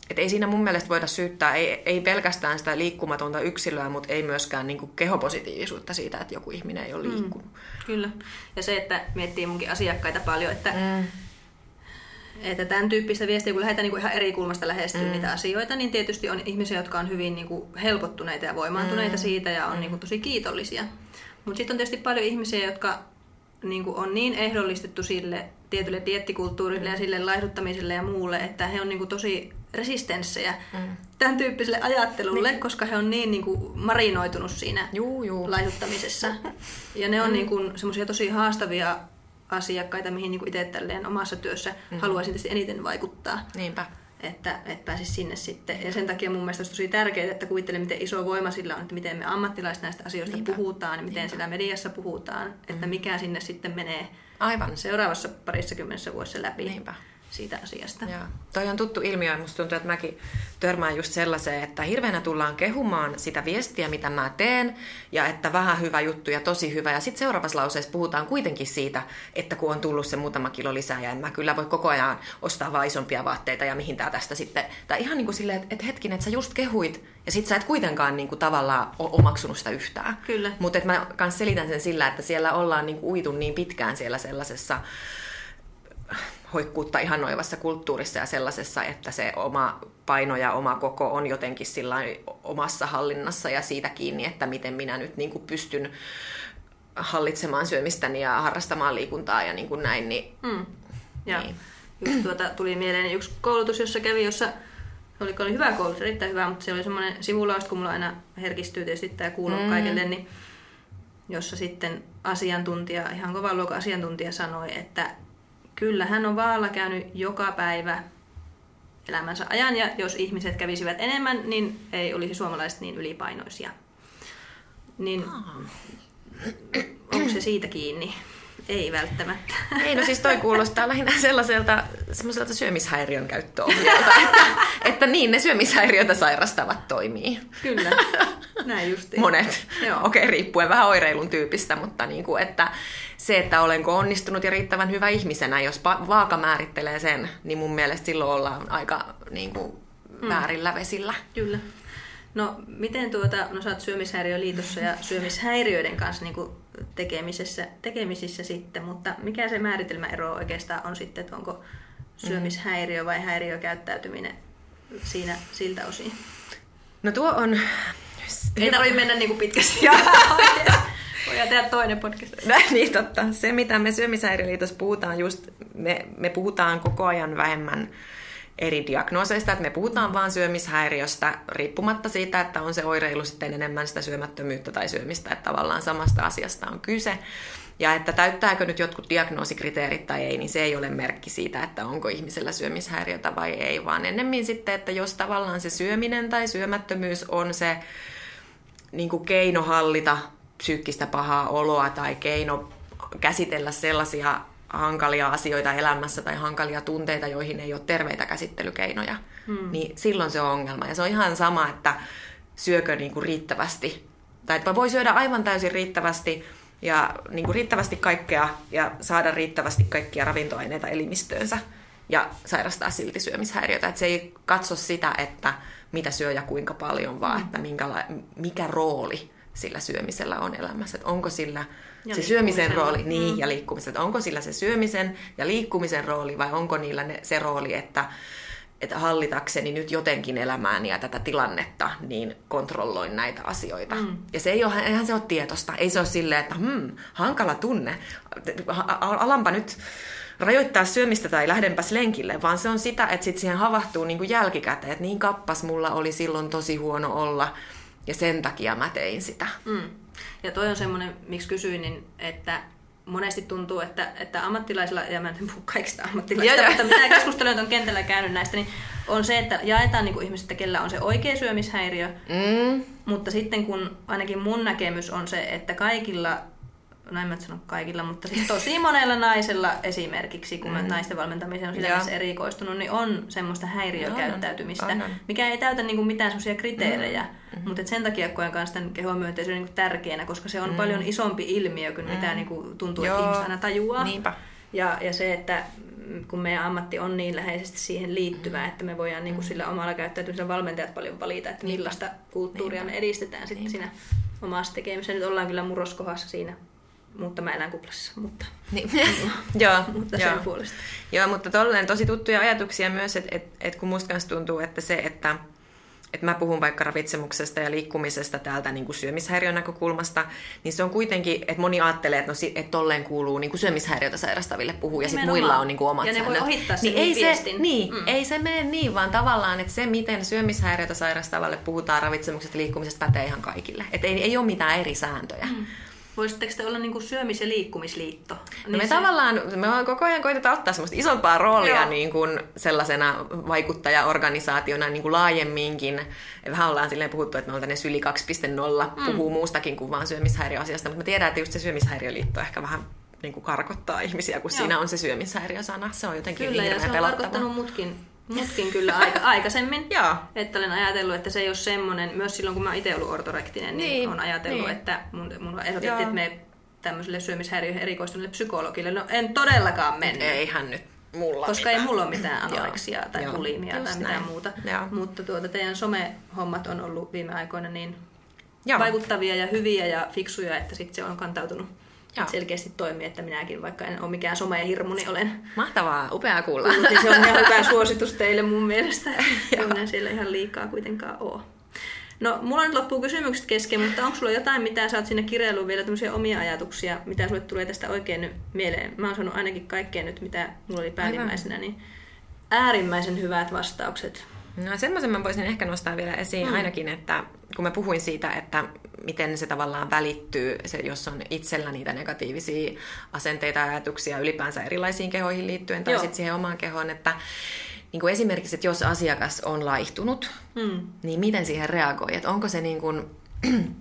et ei siinä mun mielestä voida syyttää, ei, ei pelkästään sitä liikkumatonta yksilöä, mutta ei myöskään niin kuin kehopositiivisuutta siitä, että joku ihminen ei ole liikkunut. Mm. Kyllä. Ja se, että miettii munkin asiakkaita paljon, että, Mm. Että tämän tyyppistä viestiä, kun lähdetään niin kuin ihan eri kulmasta lähestyä mm. niitä asioita, niin tietysti on ihmisiä, jotka on hyvin niin kuin helpottuneita ja voimaantuneita mm. siitä ja on niin kuin tosi kiitollisia. Mutta sitten on tietysti paljon ihmisiä, jotka niin kuin on niin ehdollistettu sille tietylle diettikulttuurille ja sille laihduttamiselle ja muulle, että he on niin kuin tosi resistenssejä mm. tämän tyyppiselle ajattelulle, niin. koska he on niin, niin kuin marinoitunut siinä Juu, juu. laihduttamisessa. (laughs) Ja ne on mm. niin kuin semmoisia tosi haastavia asiakkaita, mihin niin itse tälleen omassa työssä mm. haluaisin tietysti eniten vaikuttaa. Niinpä. Että, että pääsisi sinne sitten. Ja sen takia mun mielestä olisi tosi tärkeää, että kuvittelen, miten iso voima sillä on, että miten me ammattilaiset näistä asioista Niinpä. puhutaan, ja miten Niinpä. sillä mediassa puhutaan, että mikä sinne sitten menee Aivan. seuraavassa parissa kymmenessä vuodessa läpi Niinpä. Siitä asiasta. Joo. Toi on tuttu ilmiö ja musta tuntuu, että mäkin törmään just sellaiseen, että hirveänä tullaan kehumaan sitä viestiä, mitä mä teen, ja että vähän hyvä juttu ja tosi hyvä. Ja sitten seuraavassa lauseessa puhutaan kuitenkin siitä, että kun on tullut se muutama kilo lisää, ja en mä kyllä voi koko ajan ostaa vaan isompia vaatteita, ja mihin tää tästä sitten... Tai ihan niin kuin silleen, että, että hetkinen, että sä just kehuit, ja sit sä et kuitenkaan niin kuin tavallaan omaksunut sitä yhtään. Kyllä. Mutta mä kans selitän sen sillä, että siellä ollaan niin kuin uitun niin pitkään siellä sellaisessa hoikkuutta ihannoivassa kulttuurissa ja sellaisessa, että se oma paino ja oma koko on jotenkin sillä omassa hallinnassa ja siitä kiinni, että miten minä nyt niin kuin pystyn hallitsemaan syömistäni ja harrastamaan liikuntaa ja niin kuin näin. Niin, Mm. Ja Niin. just tuota, tuli mieleen yksi koulutus, jossa kävi, jossa oli, oli hyvä koulutus, erittäin hyvä, mutta se oli semmoinen sivulaus, kun mulla aina herkistyy tietysti tämä kuuluu mm. kaikille, niin jossa sitten asiantuntija, ihan kovan luokan asiantuntija sanoi, että kyllä hän on vaalla käynyt joka päivä elämänsä ajan, ja jos ihmiset kävisivät enemmän, niin ei olisi suomalaiset niin ylipainoisia. Niin onko se siitä kiinni? Ei välttämättä. Ei, no siis toi kuulostaa lähinnä sellaiselta semmoiselta syömishäiriön käyttöohjelmalta, (laughs) että, että niin ne syömishäiriötä sairastavat toimii. Kyllä, näin justiin. Monet. Joo. Okei, riippuen vähän oireilun tyypistä, mutta niin kuin, että se, että olenko onnistunut ja riittävän hyvä ihmisenä, jos pa- vaaka määrittelee sen, niin mun mielestä silloin ollaan aika niin kuin, väärillä vesillä. Kyllä. No, miten tuota, no sä oot syömishäiriöliitossa ja syömishäiriöiden kanssa niin tekemisessä, tekemisissä sitten, mutta mikä se määritelmäero oikeastaan on sitten, että onko syömishäiriö vai häiriökäyttäytyminen siinä siltä osin? No tuo on... Ei tarvitse mennä niin kuin pitkästi. (laughs) Voidaan tehdä toinen podcast. niin totta. Se, mitä me syömishäiriöliitossa puhutaan, just me, me puhutaan koko ajan vähemmän eri diagnooseista, että me puhutaan vaan syömishäiriöstä riippumatta siitä, että on se oireilu sitten enemmän sitä syömättömyyttä tai syömistä, että tavallaan samasta asiasta on kyse. Ja että täyttääkö nyt jotkut diagnoosikriteerit tai ei, niin se ei ole merkki siitä, että onko ihmisellä syömishäiriötä vai ei, vaan ennemmin sitten, että jos tavallaan se syöminen tai syömättömyys on se niin kuin keino hallita psyykkistä pahaa oloa tai keino käsitellä sellaisia hankalia asioita elämässä tai hankalia tunteita, joihin ei ole terveitä käsittelykeinoja, hmm. niin silloin se on ongelma. Ja se on ihan sama, että syökö niin kuin riittävästi, tai että voi syödä aivan täysin riittävästi ja niin kuin riittävästi kaikkea ja saada riittävästi kaikkia ravintoaineita elimistöönsä ja sairastaa silti syömishäiriötä. Että se ei katso sitä, että mitä syö ja kuinka paljon, vaan että minkäla- mikä rooli sillä syömisellä on elämässä. Että onko sillä Ja se syömisen rooli, niin, ja liikkumisen, onko sillä se syömisen ja liikkumisen rooli vai onko niillä ne, se rooli, että, että hallitakseni nyt jotenkin elämääni ja tätä tilannetta, niin kontrolloin näitä asioita. Mm. Ja se ei ole, eihän se ole tietosta. Ei se ole silleen, että hmm, hankala tunne. Alanpa nyt rajoittaa syömistä tai lähdenpäs lenkille, vaan se on sitä, että sit siihen havahtuu niin kuin jälkikäteen, että niin kappas mulla oli silloin tosi huono olla ja sen takia mä tein sitä. Mm. Ja toi on semmoinen, miksi kysyin, niin että monesti tuntuu, että, että ammattilaisilla, ja mä en puhu kaikista ammattilaisista, mutta mitä keskusteluja on kentällä käynyt näistä, niin on se, että jaetaan niin ihmiset, kellä on se oikea syömishäiriö, Mm. mutta sitten kun ainakin mun näkemys on se, että kaikilla, no en mä sano kaikilla, mutta siis tosi monella naisella esimerkiksi, kun mä naisten valmentamiseen on sitä erikoistunut, niin on semmoista häiriökäyttäytymistä, On, on. On, on. mikä ei täytä niin kuin mitään semmoisia kriteerejä. Mm-hmm. Mutta sen takia koen myös tämän kehomyönteisyyden niin tärkeänä, koska se on mm. paljon isompi ilmiö kuin mm. mitä niin kuin tuntuu, että Joo. ihmiset aina tajuaa. Niinpä. Ja, ja se, että mm, kun meidän ammatti on niin läheisesti siihen liittyvää, että me voidaan niin kuin sillä omalla käyttäytymisellä valmentajat paljon valita, että millaista kulttuuria me edistetään sitten siinä omassa tekemisessä. Nyt ollaan kyllä murroskohdassa siinä, mutta mä elän kuplassa, mutta, Niin. (laughs) Joo, mutta joo. sen puolesta. Joo, mutta tolleen tosi tuttuja ajatuksia myös, että et, et kun musta kanssa tuntuu, että se, että että mä puhun vaikka ravitsemuksesta ja liikkumisesta täältä niin kuin syömishäiriön näkökulmasta, niin se on kuitenkin, että moni ajattelee, että, no, että tolleen kuuluu niin kuin syömishäiriötä sairastaville puhua ja sitten muilla on niin kuin omat Ja ne voi säännöt. ohittaa sen niin ei viestin. Se, niin, mm. ei se mene niin, vaan tavallaan, että se, miten syömishäiriötä sairastavalle puhutaan ravitsemuksesta ja liikkumisesta, pätee ihan kaikille. Että ei, ei ole mitään eri sääntöjä. Mm. Voisitteko te olla niin kuin syömis- ja liikkumisliitto? No me Niin se- tavallaan, me ollaan koko ajan koitetaan ottaa semmoista isompaa roolia Joo. niin kuin sellaisena vaikuttajaorganisaationa niin kuin laajemminkin. Vähän ollaan silleen puhuttu, että me ollaan tänne Syli 2.0, mm. puhuu muustakin kuin vaan syömishäiriöasiasta, mutta me tiedään, että just se syömishäiriöliitto ehkä vähän niin kuin karkottaa ihmisiä, kun Joo. siinä on se syömishäiriösana. Se on jotenkin Kyllä, ja se on pelottavaa. tarkoittanut mutkin, mutkin kyllä aika, (laughs) aikaisemmin. Joo. Että olen ajatellut, että se ei ole semmoinen, myös silloin kun mä itse ollut ortorektinen, niin, Niin, on ajatellut, niin. että mun, mun ehdotettiin, Joo. että me tämmöiselle syömishäiriöihin erikoistuneelle psykologille. No en todellakaan mennyt. Eihän nyt mulla Koska mitään. ei mulla ole mitään Joo. anoreksiaa tai Joo. bulimia Just tai mitään näin. muuta. Joo. Mutta tuota, teidän somehommat on ollut viime aikoina niin Joo. vaikuttavia ja hyviä ja fiksuja, että sitten se on kantautunut Joo. selkeästi toimii, että minäkin, vaikka en ole mikään somehirmu, niin olen Mahtavaa, upeaa kuulla. niin se on ihan hyvä (laughs) suositus teille mun mielestä. En minä siellä ihan liikaa kuitenkaan ole. No, mulla nyt loppuu kysymykset kesken, mutta onko sulla jotain, mitä sä oot sinne kirjailuun vielä tämmöisiä omia ajatuksia, mitä sulle tulee tästä oikein nyt mieleen? Mä oon sanonut ainakin kaikkea nyt, mitä mulla oli päällimmäisenä, niin äärimmäisen hyvät vastaukset. No semmoisen mä voisin ehkä nostaa vielä esiin mm. ainakin, että kun mä puhuin siitä, että miten se tavallaan välittyy, se, jos on itsellä niitä negatiivisia asenteita ja ajatuksia ylipäänsä erilaisiin kehoihin liittyen tai sitten siihen omaan kehoon, että niin kuin esimerkiksi, että jos asiakas on laihtunut, mm. niin miten siihen reagoi? Että onko se niin kuin, (clears throat)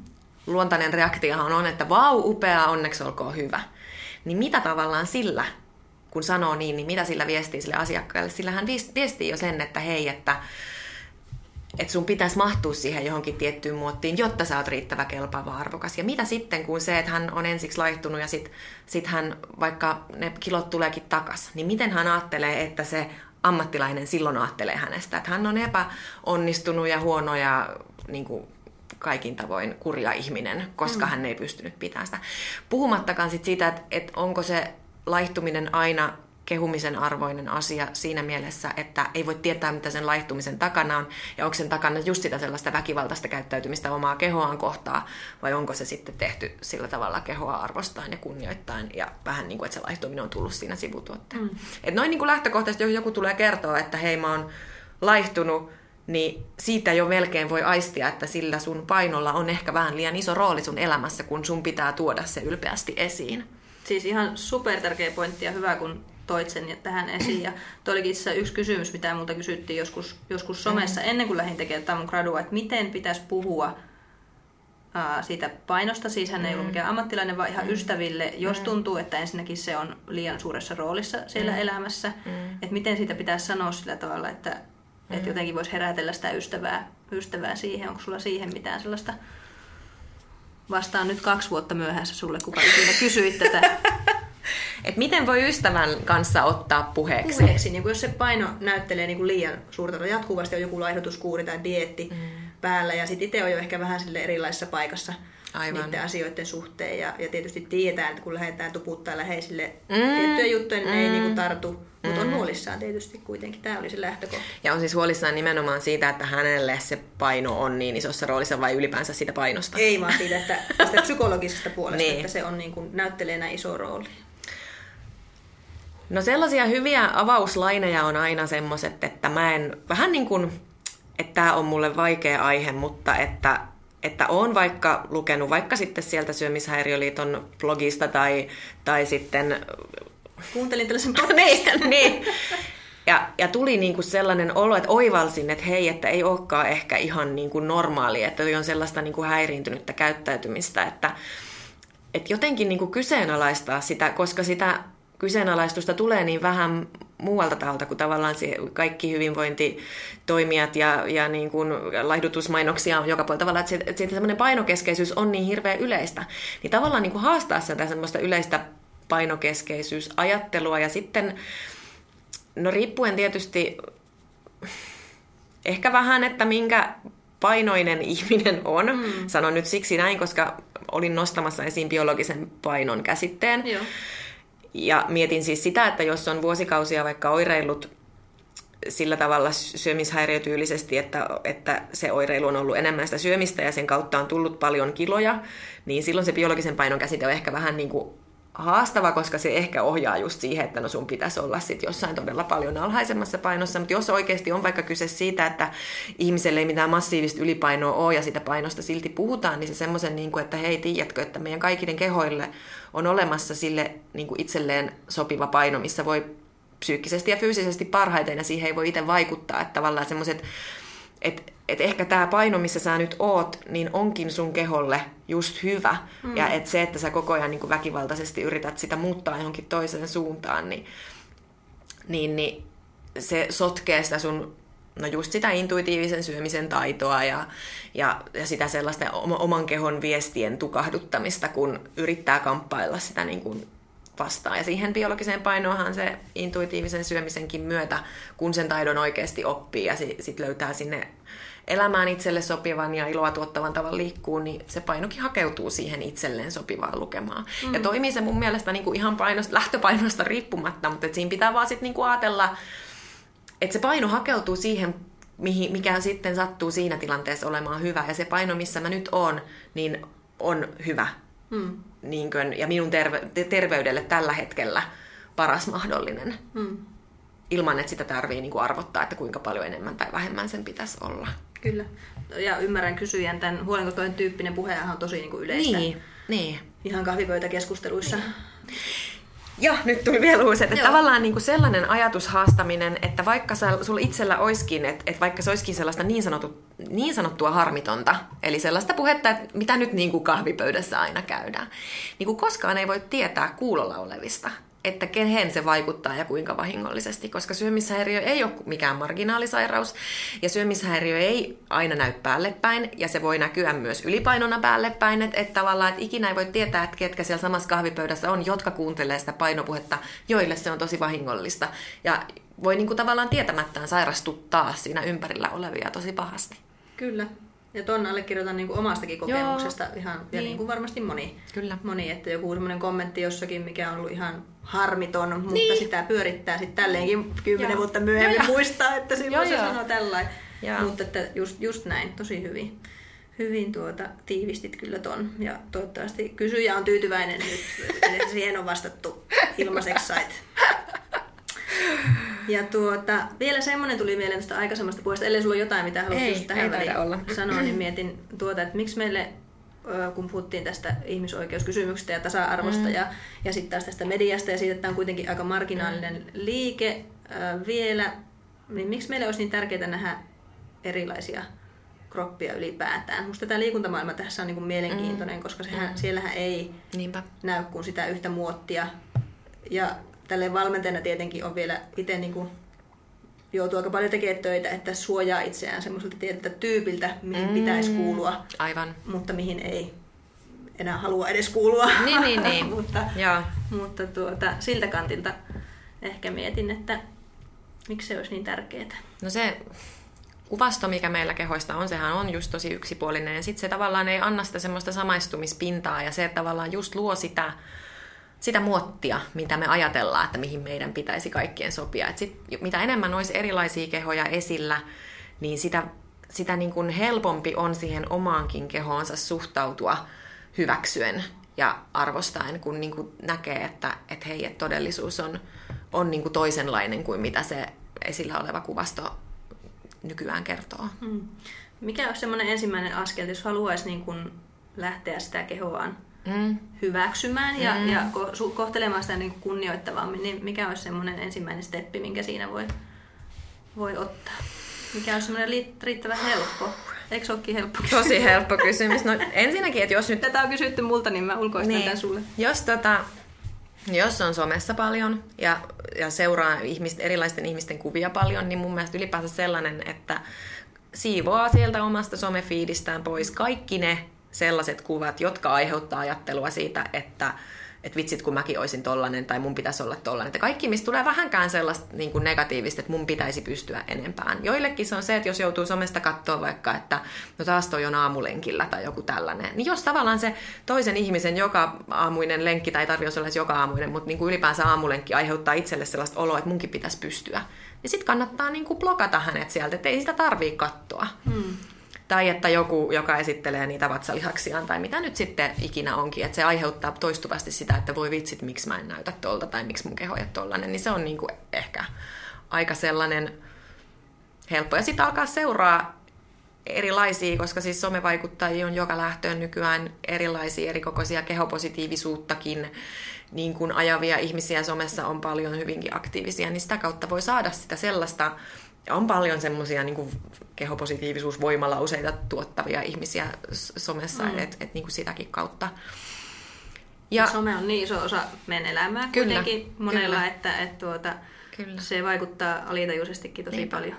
luontainen reaktio on, että vau, upea, onneksi olkoon hyvä. Niin mitä tavallaan sillä, kun sanoo niin, niin mitä sillä viestii sille asiakkaalle? Sillä hän viestii jo sen, että hei, että että sun pitäisi mahtua siihen johonkin tiettyyn muottiin, jotta sä oot riittävä kelpaava arvokas. Ja mitä sitten, kun se, että hän on ensiksi laihtunut ja sitten sit hän, vaikka ne kilot tuleekin takas, niin miten hän ajattelee, että se ammattilainen silloin ajattelee hänestä, että hän on epäonnistunut ja huono ja niin kuin kaikin tavoin kurja ihminen, koska mm. hän ei pystynyt pitämään sitä. Puhumattakaan sit siitä, että, että onko se laihtuminen aina kehumisen arvoinen asia siinä mielessä, että ei voi tietää, mitä sen laihtumisen takana on, ja onko sen takana just sitä sellaista väkivaltaista käyttäytymistä omaa kehoaan kohtaa, vai onko se sitten tehty sillä tavalla kehoa arvostaen ja kunnioittain, ja vähän niin kuin, että se laihtuminen on tullut siinä sivutuotteena. Mm. Et noin niin kuin lähtökohtaisesti, jos joku tulee kertoa, että hei mä oon laihtunut, niin siitä jo melkein voi aistia, että sillä sun painolla on ehkä vähän liian iso rooli sun elämässä, kun sun pitää tuoda se ylpeästi esiin. Siis ihan super tärkeä pointti ja hyvä, kun toit sen tähän esiin. Ja toi olikin itse yksi kysymys, mitä multa kysyttiin joskus, joskus somessa mm. ennen kuin lähdin tekemään tämän mun gradua, että miten pitäisi puhua ää, siitä painosta. Siis hän ei ollut mm. mikään ammattilainen, vaan ihan mm. ystäville, jos tuntuu, että ensinnäkin se on liian suuressa roolissa siellä mm. elämässä. Mm. Että miten siitä pitäisi sanoa sillä tavalla, että, mm. että jotenkin voisi herätellä sitä ystävää, ystävää siihen. Onko sulla siihen mitään sellaista vastaan nyt kaksi vuotta myöhässä sulle, kuka (laughs) ikinä kysyit tätä. Et miten voi ystävän kanssa ottaa puheeksi? Puheeksi, niin jos se paino näyttelee niin kuin liian suurta, jatkuvasti on joku laihdutuskuuri tai dietti mm. päällä ja sitten itse on jo ehkä vähän sille erilaisessa paikassa Aivan. niiden asioiden suhteen. Ja, ja tietysti tiedetään, että kun lähdetään tuputtaa läheisille mm. tiettyjä juttuja, niin mm. ei niin kuin tartu. Mutta mm. on huolissaan tietysti kuitenkin. Tämä oli se lähtökohta. Ja on siis huolissaan nimenomaan siitä, että hänelle se paino on niin isossa roolissa vai ylipäänsä siitä painosta? Ei vaan siitä, että (laughs) tästä psykologisesta puolesta, niin. että se on niin kuin, näyttelee näin iso rooli. No sellaisia hyviä avauslaineja on aina semmoiset, että mä en, vähän niin kuin, että tämä on mulle vaikea aihe, mutta että, että on vaikka lukenut vaikka sitten sieltä Syömishäiriöliiton blogista tai, tai sitten... Kuuntelin tällaisen (laughs) niin, niin. Ja, ja tuli niin kuin sellainen olo, että oivalsin, että hei, että ei olekaan ehkä ihan niin kuin normaali, että on sellaista niin kuin häiriintynyttä käyttäytymistä, että, että jotenkin niin kuin kyseenalaistaa sitä, koska sitä kyseenalaistusta tulee niin vähän muualta taholta kuin tavallaan kaikki hyvinvointitoimijat ja, ja niin kuin laihdutusmainoksia on joka puolella tavalla, että, se, että semmoinen painokeskeisyys on niin hirveän yleistä. Niin tavallaan niin kuin haastaa sitä semmoista yleistä painokeskeisyysajattelua ja sitten, no riippuen tietysti ehkä vähän, että minkä painoinen ihminen on. Mm. Sanon nyt siksi näin, koska olin nostamassa esiin biologisen painon käsitteen. Joo. Ja mietin siis sitä, että jos on vuosikausia vaikka oireillut sillä tavalla syömishäiriötyylisesti, että, että se oireilu on ollut enemmän sitä syömistä ja sen kautta on tullut paljon kiloja, niin silloin se biologisen painon käsite on ehkä vähän niin kuin haastava, koska se ehkä ohjaa just siihen, että no sun pitäisi olla sit jossain todella paljon alhaisemmassa painossa, mutta jos oikeasti on vaikka kyse siitä, että ihmiselle ei mitään massiivista ylipainoa ole ja sitä painosta silti puhutaan, niin se semmoisen, niin kuin, että hei, tiedätkö, että meidän kaikiden kehoille on olemassa sille niin kuin itselleen sopiva paino, missä voi psyykkisesti ja fyysisesti parhaiten ja siihen ei voi itse vaikuttaa, että tavallaan semmoiset että et ehkä tämä paino, missä sä nyt oot, niin onkin sun keholle just hyvä. Mm. Ja että se, että sä koko ajan niin väkivaltaisesti yrität sitä muuttaa johonkin toiseen suuntaan, niin, niin, niin se sotkee sitä sun, no just sitä intuitiivisen syömisen taitoa ja, ja, ja sitä sellaista oman kehon viestien tukahduttamista, kun yrittää kamppailla sitä niin kuin vastaan. Ja siihen biologiseen painoahan se intuitiivisen syömisenkin myötä, kun sen taidon oikeasti oppii ja sitten sit löytää sinne elämään itselle sopivan ja iloa tuottavan tavan liikkuu, niin se painokin hakeutuu siihen itselleen sopivaan lukemaan. Mm. Ja toimii se mun mielestä niin kuin ihan painosta, lähtöpainosta riippumatta, mutta et siinä pitää vaan sitten niin ajatella, että se paino hakeutuu siihen mihin, mikä sitten sattuu siinä tilanteessa olemaan hyvä. Ja se paino, missä mä nyt oon, niin on hyvä. Mm. Niin kuin, ja minun terve, terveydelle tällä hetkellä paras mahdollinen. Mm. Ilman, että sitä tarvii niin kuin arvottaa, että kuinka paljon enemmän tai vähemmän sen pitäisi olla. Kyllä. Ja ymmärrän kysyjän tämän huolenkotojen tyyppinen puheenhan on tosi niin kuin yleistä. Niin, niin. Ihan kahvipöytäkeskusteluissa. Niin. Ja nyt tuli vielä uusi, että Joo. tavallaan niin kuin sellainen ajatushaastaminen, että vaikka sulla itsellä olisikin, että, että vaikka se olisikin sellaista niin, sanottu, niin sanottua harmitonta, eli sellaista puhetta, että mitä nyt niin kuin kahvipöydässä aina käydään, niin kuin koskaan ei voi tietää kuulolla olevista että kehen se vaikuttaa ja kuinka vahingollisesti, koska syömishäiriö ei ole mikään marginaalisairaus ja syömishäiriö ei aina näy päälle päin ja se voi näkyä myös ylipainona päälle päin, että, tavallaan että ikinä ei voi tietää, että ketkä siellä samassa kahvipöydässä on, jotka kuuntelee sitä painopuhetta, joille se on tosi vahingollista ja voi niin kuin tavallaan tietämättään sairastuttaa siinä ympärillä olevia tosi pahasti. Kyllä. Ja ton allekirjoitan niin kuin omastakin kokemuksesta Joo, ihan, niin. ja niin kuin varmasti moni. Kyllä. Moni, että joku semmoinen kommentti jossakin, mikä on ollut ihan harmiton, mutta niin. sitä pyörittää sitten tälleenkin kymmenen vuotta myöhemmin ja, muistaa, että silloin se sanoo tällainen. Mutta että just, just näin, tosi hyvin. Hyvin tuota, tiivistit kyllä ton. Ja toivottavasti kysyjä on tyytyväinen nyt, että siihen on vastattu ilmaiseksi sait. (laughs) (laughs) Ja tuota, vielä semmoinen tuli mieleen tästä aikaisemmasta puheesta, ellei sulla ole jotain, mitä haluaisit tähän väliin olla. sanoa, niin (clears throat) mietin tuota, että miksi meille kun puhuttiin tästä ihmisoikeuskysymyksestä ja tasa-arvosta mm. ja, ja sitten taas tästä mediasta ja siitä, että tämä on kuitenkin aika marginaalinen mm. liike äh, vielä, niin miksi meille olisi niin tärkeää nähdä erilaisia kroppia ylipäätään. Minusta tämä liikuntamaailma tässä on niin kuin mielenkiintoinen, mm. koska sehän, mm. siellähän ei Niinpä. näy kuin sitä yhtä muottia. Ja tälle valmentajana tietenkin on vielä itse niin kuin joutuu aika paljon tekemään töitä, että suojaa itseään semmoiselta tietyltä tyypiltä, mihin mm, pitäisi kuulua, aivan. mutta mihin ei enää halua edes kuulua. Niin, niin, niin. (laughs) mutta mutta tuota, siltä kantilta ehkä mietin, että miksi se olisi niin tärkeää. No se kuvasto, mikä meillä kehoista on, sehän on just tosi yksipuolinen ja sitten se tavallaan ei anna sitä semmoista samaistumispintaa ja se tavallaan just luo sitä sitä muottia, mitä me ajatellaan, että mihin meidän pitäisi kaikkien sopia. Et sit, mitä enemmän olisi erilaisia kehoja esillä, niin sitä, sitä niin kuin helpompi on siihen omaankin kehoonsa suhtautua hyväksyen ja arvostaen, kun niin kuin näkee, että, että hei, että todellisuus on, on niin kuin toisenlainen kuin mitä se esillä oleva kuvasto nykyään kertoo. Hmm. Mikä on semmoinen ensimmäinen askel, jos haluaisi niin kuin lähteä sitä kehoaan mm. hyväksymään ja, mm. ja ko- kohtelemaan sitä niin kunnioittavammin, niin mikä olisi semmoinen ensimmäinen steppi, minkä siinä voi, voi ottaa? Mikä on semmoinen riittävän helppo? Eikö se olekin helppo kysymys? Tosi helppo kysymys. No ensinnäkin, että jos nyt... Tätä on kysytty multa, niin mä ulkoistan niin. tämän sulle. Jos, tota, jos on somessa paljon ja, ja seuraa ihmisten, erilaisten ihmisten kuvia paljon, niin mun mielestä ylipäänsä sellainen, että siivoaa sieltä omasta somefiidistään pois kaikki ne sellaiset kuvat, jotka aiheuttaa ajattelua siitä, että että vitsit kun mäkin olisin tollanen tai mun pitäisi olla tollanen. Että kaikki, mistä tulee vähänkään sellaista niin kuin negatiivista, että mun pitäisi pystyä enempään. Joillekin se on se, että jos joutuu somesta katsoa vaikka, että no taas toi on aamulenkillä tai joku tällainen. Niin jos tavallaan se toisen ihmisen joka aamuinen lenkki, tai ei olla joka aamuinen, mutta niin kuin ylipäänsä aamulenkki aiheuttaa itselle sellaista oloa, että munkin pitäisi pystyä. Niin sitten kannattaa niin kuin blokata hänet sieltä, että ei sitä tarvii katsoa. Hmm. Tai että joku, joka esittelee niitä vatsalihaksiaan tai mitä nyt sitten ikinä onkin, että se aiheuttaa toistuvasti sitä, että voi vitsit, miksi mä en näytä tuolta tai miksi mun keho ei tollanen, niin se on niinku ehkä aika sellainen helppo. Ja sitten alkaa seuraa erilaisia, koska siis somevaikuttajia on joka lähtöön nykyään erilaisia, erikokoisia kehopositiivisuuttakin niin kuin ajavia ihmisiä somessa on paljon hyvinkin aktiivisia, niin sitä kautta voi saada sitä sellaista on paljon semmoisia niin kehopositiivisuusvoimalauseita tuottavia ihmisiä somessa, mm. että et, niin sitäkin kautta. Ja, Some on niin iso osa meidän elämää kyllä, kuitenkin monella, kyllä. että, että tuota, kyllä. se vaikuttaa alitajuisestikin tosi Niinpä. paljon.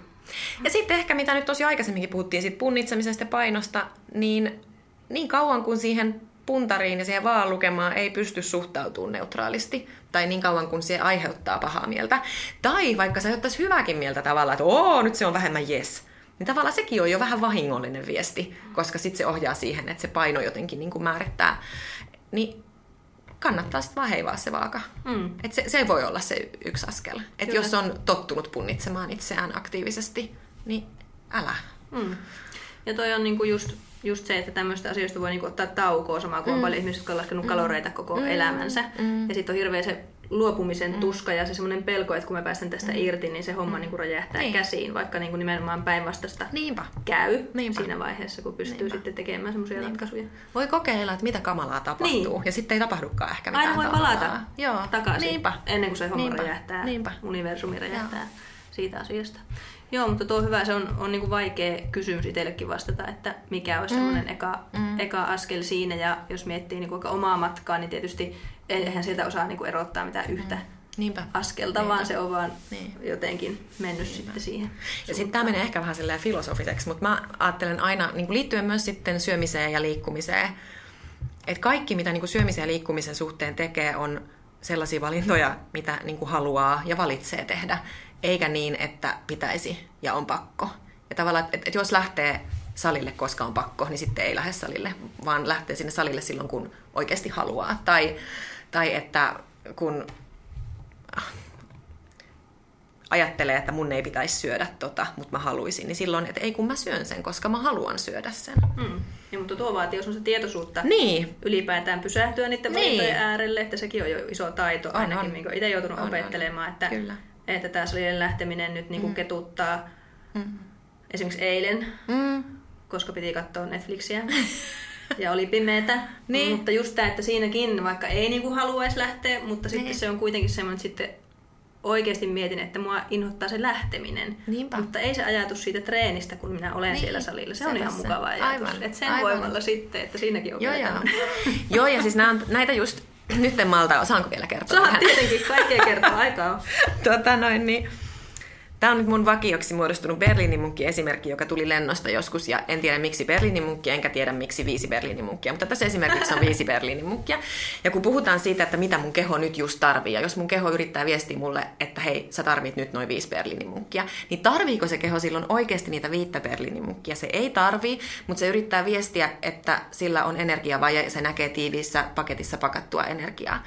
Ja sitten ehkä, mitä nyt tosi aikaisemminkin puhuttiin siitä punnitsemisesta ja painosta, niin niin kauan kuin siihen puntariin ja siihen vaan lukemaan ei pysty suhtautumaan neutraalisti. Tai niin kauan kun se aiheuttaa pahaa mieltä. Tai vaikka se aiheuttaisi hyvääkin mieltä tavallaan, että oo, nyt se on vähemmän yes. Niin tavallaan sekin on jo vähän vahingollinen viesti, koska sitten se ohjaa siihen, että se paino jotenkin niin kuin määrittää. Niin kannattaa sitten vaan heivaa se vaaka. Mm. Et se, se voi olla se yksi askel. Et jos on tottunut punnitsemaan itseään aktiivisesti, niin älä. Mm. Ja toi on niinku just, just se, että tämmöistä asioista voi niinku ottaa taukoa samaa kuin mm. on paljon ihmisiä, jotka on laskenut mm. kaloreita koko mm. elämänsä. Mm. Ja sitten on hirveä se luopumisen mm. tuska ja se semmoinen pelko, että kun mä päästän tästä mm. irti, niin se homma mm. niinku räjähtää niin. käsiin, vaikka niinku nimenomaan päinvastaista Niinpä. käy Niinpä. siinä vaiheessa, kun pystyy Niinpä. sitten tekemään semmoisia ratkaisuja. Voi kokeilla, että mitä kamalaa tapahtuu. Niin. Ja sitten ei tapahdukaan ehkä mitään Aina voi palata kamalaa. Joo. takaisin, Niinpä. ennen kuin se homma Niinpä. räjähtää, Niinpä. universumi räjähtää siitä asiasta. Joo, mutta tuo on hyvä, se on, on niinku vaikea kysymys itsellekin vastata, että mikä olisi mm. semmoinen eka, mm. eka askel siinä. Ja jos miettii niinku vaikka omaa matkaa, niin tietysti eihän sieltä osaa niinku erottaa mitään yhtä mm. Niinpä. askelta, Niinpä. vaan se on vaan Niin. jotenkin mennyt sitten siihen. Ja sitten tämä menee ehkä vähän silleen filosofiseksi, mutta mä ajattelen aina niin kuin liittyen myös sitten syömiseen ja liikkumiseen, että kaikki mitä niin kuin syömisen ja liikkumisen suhteen tekee on sellaisia valintoja, mitä niin kuin haluaa ja valitsee tehdä, eikä niin, että pitäisi ja on pakko. Ja tavallaan, että, että jos lähtee salille, koska on pakko, niin sitten ei lähde salille, vaan lähtee sinne salille silloin, kun oikeasti haluaa. Tai, tai että kun ajattelee, että mun ei pitäisi syödä tota, mutta mä haluaisin, niin silloin, että ei kun mä syön sen, koska mä haluan syödä sen. Mm. Ja, mutta tuo vaatii, jos on se tietoisuutta Niin, ylipäätään pysähtyä niiden Niin. valintojen äärelle, että sekin on jo iso taito On, ainakin, on. minkä itse joutunut On, on. opettelemaan, että, Kyllä. Että tämä salille lähteminen nyt niinku ketuttaa. Mm. Esimerkiksi eilen, mm, koska piti katsoa Netflixiä (laughs) ja oli pimeätä, Niin. mutta just tämä, että siinäkin vaikka ei niinku haluaisi lähteä, mutta sitten Niin. se on kuitenkin semmoinen, että sitten oikeasti mietin, että mua inhottaa se lähteminen. Niinpä. Mutta ei se ajatus siitä treenistä, kun minä olen Niin, siellä salilla. Se on ihan mukava ajatus. Aivan, että sen aivan. voimalla sitten, että siinäkin joo, joo. opetetaan. joo, ja siis nää on, näitä just, nyt en malta, saanko vielä kertoa Saa vähän? tietenkin kaikkea kertoa aikaa. (laughs) tota noin, niin, Tämä on nyt mun vakioksi muodostunut Berliinin munkki esimerkki, joka tuli lennosta joskus, ja en tiedä miksi Berliinin munkki, enkä tiedä miksi viisi Berliinin munkkia, mutta tässä esimerkiksi on viisi Berliinin munkkia. Ja kun puhutaan siitä, että mitä mun keho nyt just tarvii, ja jos mun keho yrittää viestiä mulle, että hei, sä tarvit nyt noin viisi Berliinin munkkia, niin tarviiko se keho silloin oikeasti niitä viittä Berliinin munkkia? Se ei tarvii, mutta se yrittää viestiä, että sillä on energiavaje, ja se näkee tiiviissä paketissa pakattua energiaa.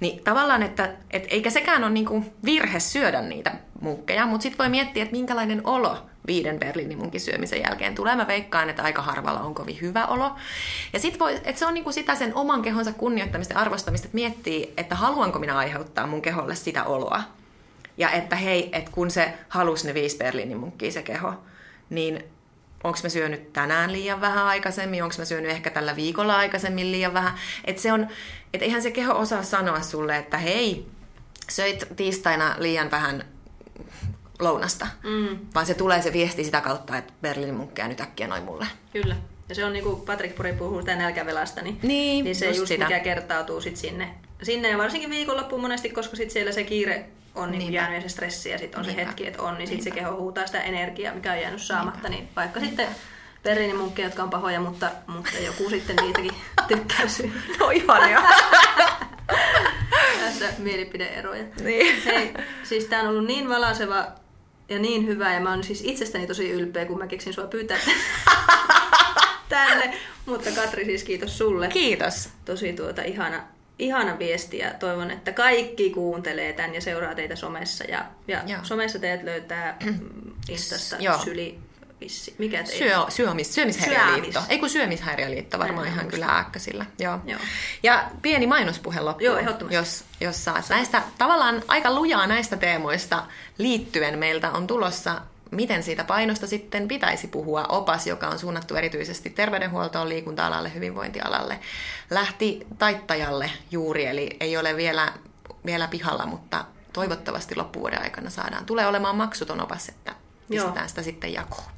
Niin tavallaan, että et eikä sekään ole niinku virhe syödä niitä munkkeja, mutta sitten voi miettiä, että minkälainen olo viiden Berliinin munkin syömisen jälkeen tulee. Mä veikkaan, että aika harvalla on kovin hyvä olo. Ja sitten voi, että se on niinku sitä sen oman kehonsa kunnioittamista ja arvostamista, että miettii, että haluanko minä aiheuttaa mun keholle sitä oloa. Ja että hei, että kun se halusi ne viisi Berliinin munkkia se keho, niin onko mä syönyt tänään liian vähän aikaisemmin, onko mä syönyt ehkä tällä viikolla aikaisemmin liian vähän. Että se on, että eihän se keho osaa sanoa sulle, että hei, söit tiistaina liian vähän lounasta, Mm, vaan se tulee se viesti sitä kautta, että Berliinin munkkeja nyt äkkiä noin mulle. kyllä. Ja se on niin kuin Patrick Puri puhuu sitä nälkävelasta, niin, Niin, niin se just just, sitä. mikä kertautuu sit sinne. sinne. Ja varsinkin viikonloppuun monesti, koska sit siellä se kiire on niin Niinpä. jäänyt ja se stressi ja sitten on Niinpä. se hetki, että on, niin sitten se Niinpä. keho huutaa sitä energiaa, mikä on jäänyt saamatta. Niin vaikka sitten Berliinin munkkeja, jotka on pahoja, mutta, mutta joku sitten niitäkin (laughs) tykkää syödä. No ihan joo. Tässä mielipideeroja. niin. Hei, siis tää on ollut niin valaseva ja niin hyvä ja mä oon siis itsestäni tosi ylpeä, kun mä keksin sua pyytää (laughs) tänne. Mutta Katri siis kiitos sulle. Kiitos. Tosi tuota ihana, ihana viesti ja toivon, että kaikki kuuntelee tän ja seuraa teitä somessa. Ja, ja Joo. somessa teidät löytää mm, Instasta Joo. syli... Vissi. Mikä? Syö, syömis, syömishäiriöliitto. Syömis. Ei kun syömishäiriöliitto varmaan Näin ihan muistan. kyllä ääkkösillä. Joo. Joo. Ja pieni mainospuhe loppuun, Joo, ehdottomasti. jos, jos saat. Näistä tavallaan aika lujaa näistä teemoista liittyen meiltä on tulossa miten siitä painosta sitten pitäisi puhua. Opas, joka on suunnattu erityisesti terveydenhuoltoon, liikunta-alalle, hyvinvointialalle, lähti taittajalle juuri, eli ei ole vielä, vielä pihalla, mutta toivottavasti loppuvuoden aikana saadaan. Tulee olemaan maksuton opas, että pistetään Joo. sitä sitten jakoon.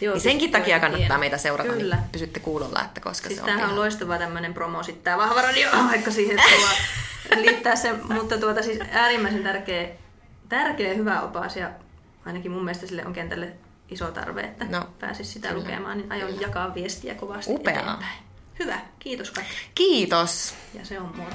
Joo, niin senkin takia kannattaa hieno. meitä seurata, Kyllä. niin pysytte kuulolla, että koska Siis se on tämähän on loistava tämmöinen promo sitten tää vahva radio, (laughs) vaikka siihen liittää sen, mutta tuota siis äärimmäisen tärkeä, tärkeä hyvä opas ja ainakin mun mielestä sille on kentälle iso tarve, että No, pääsisi sitä kyllä, lukemaan, niin aion kyllä. jakaa viestiä kovasti Upeaa. eteenpäin. Hyvä, kiitos kaikki. Kiitos! Ja se on moro.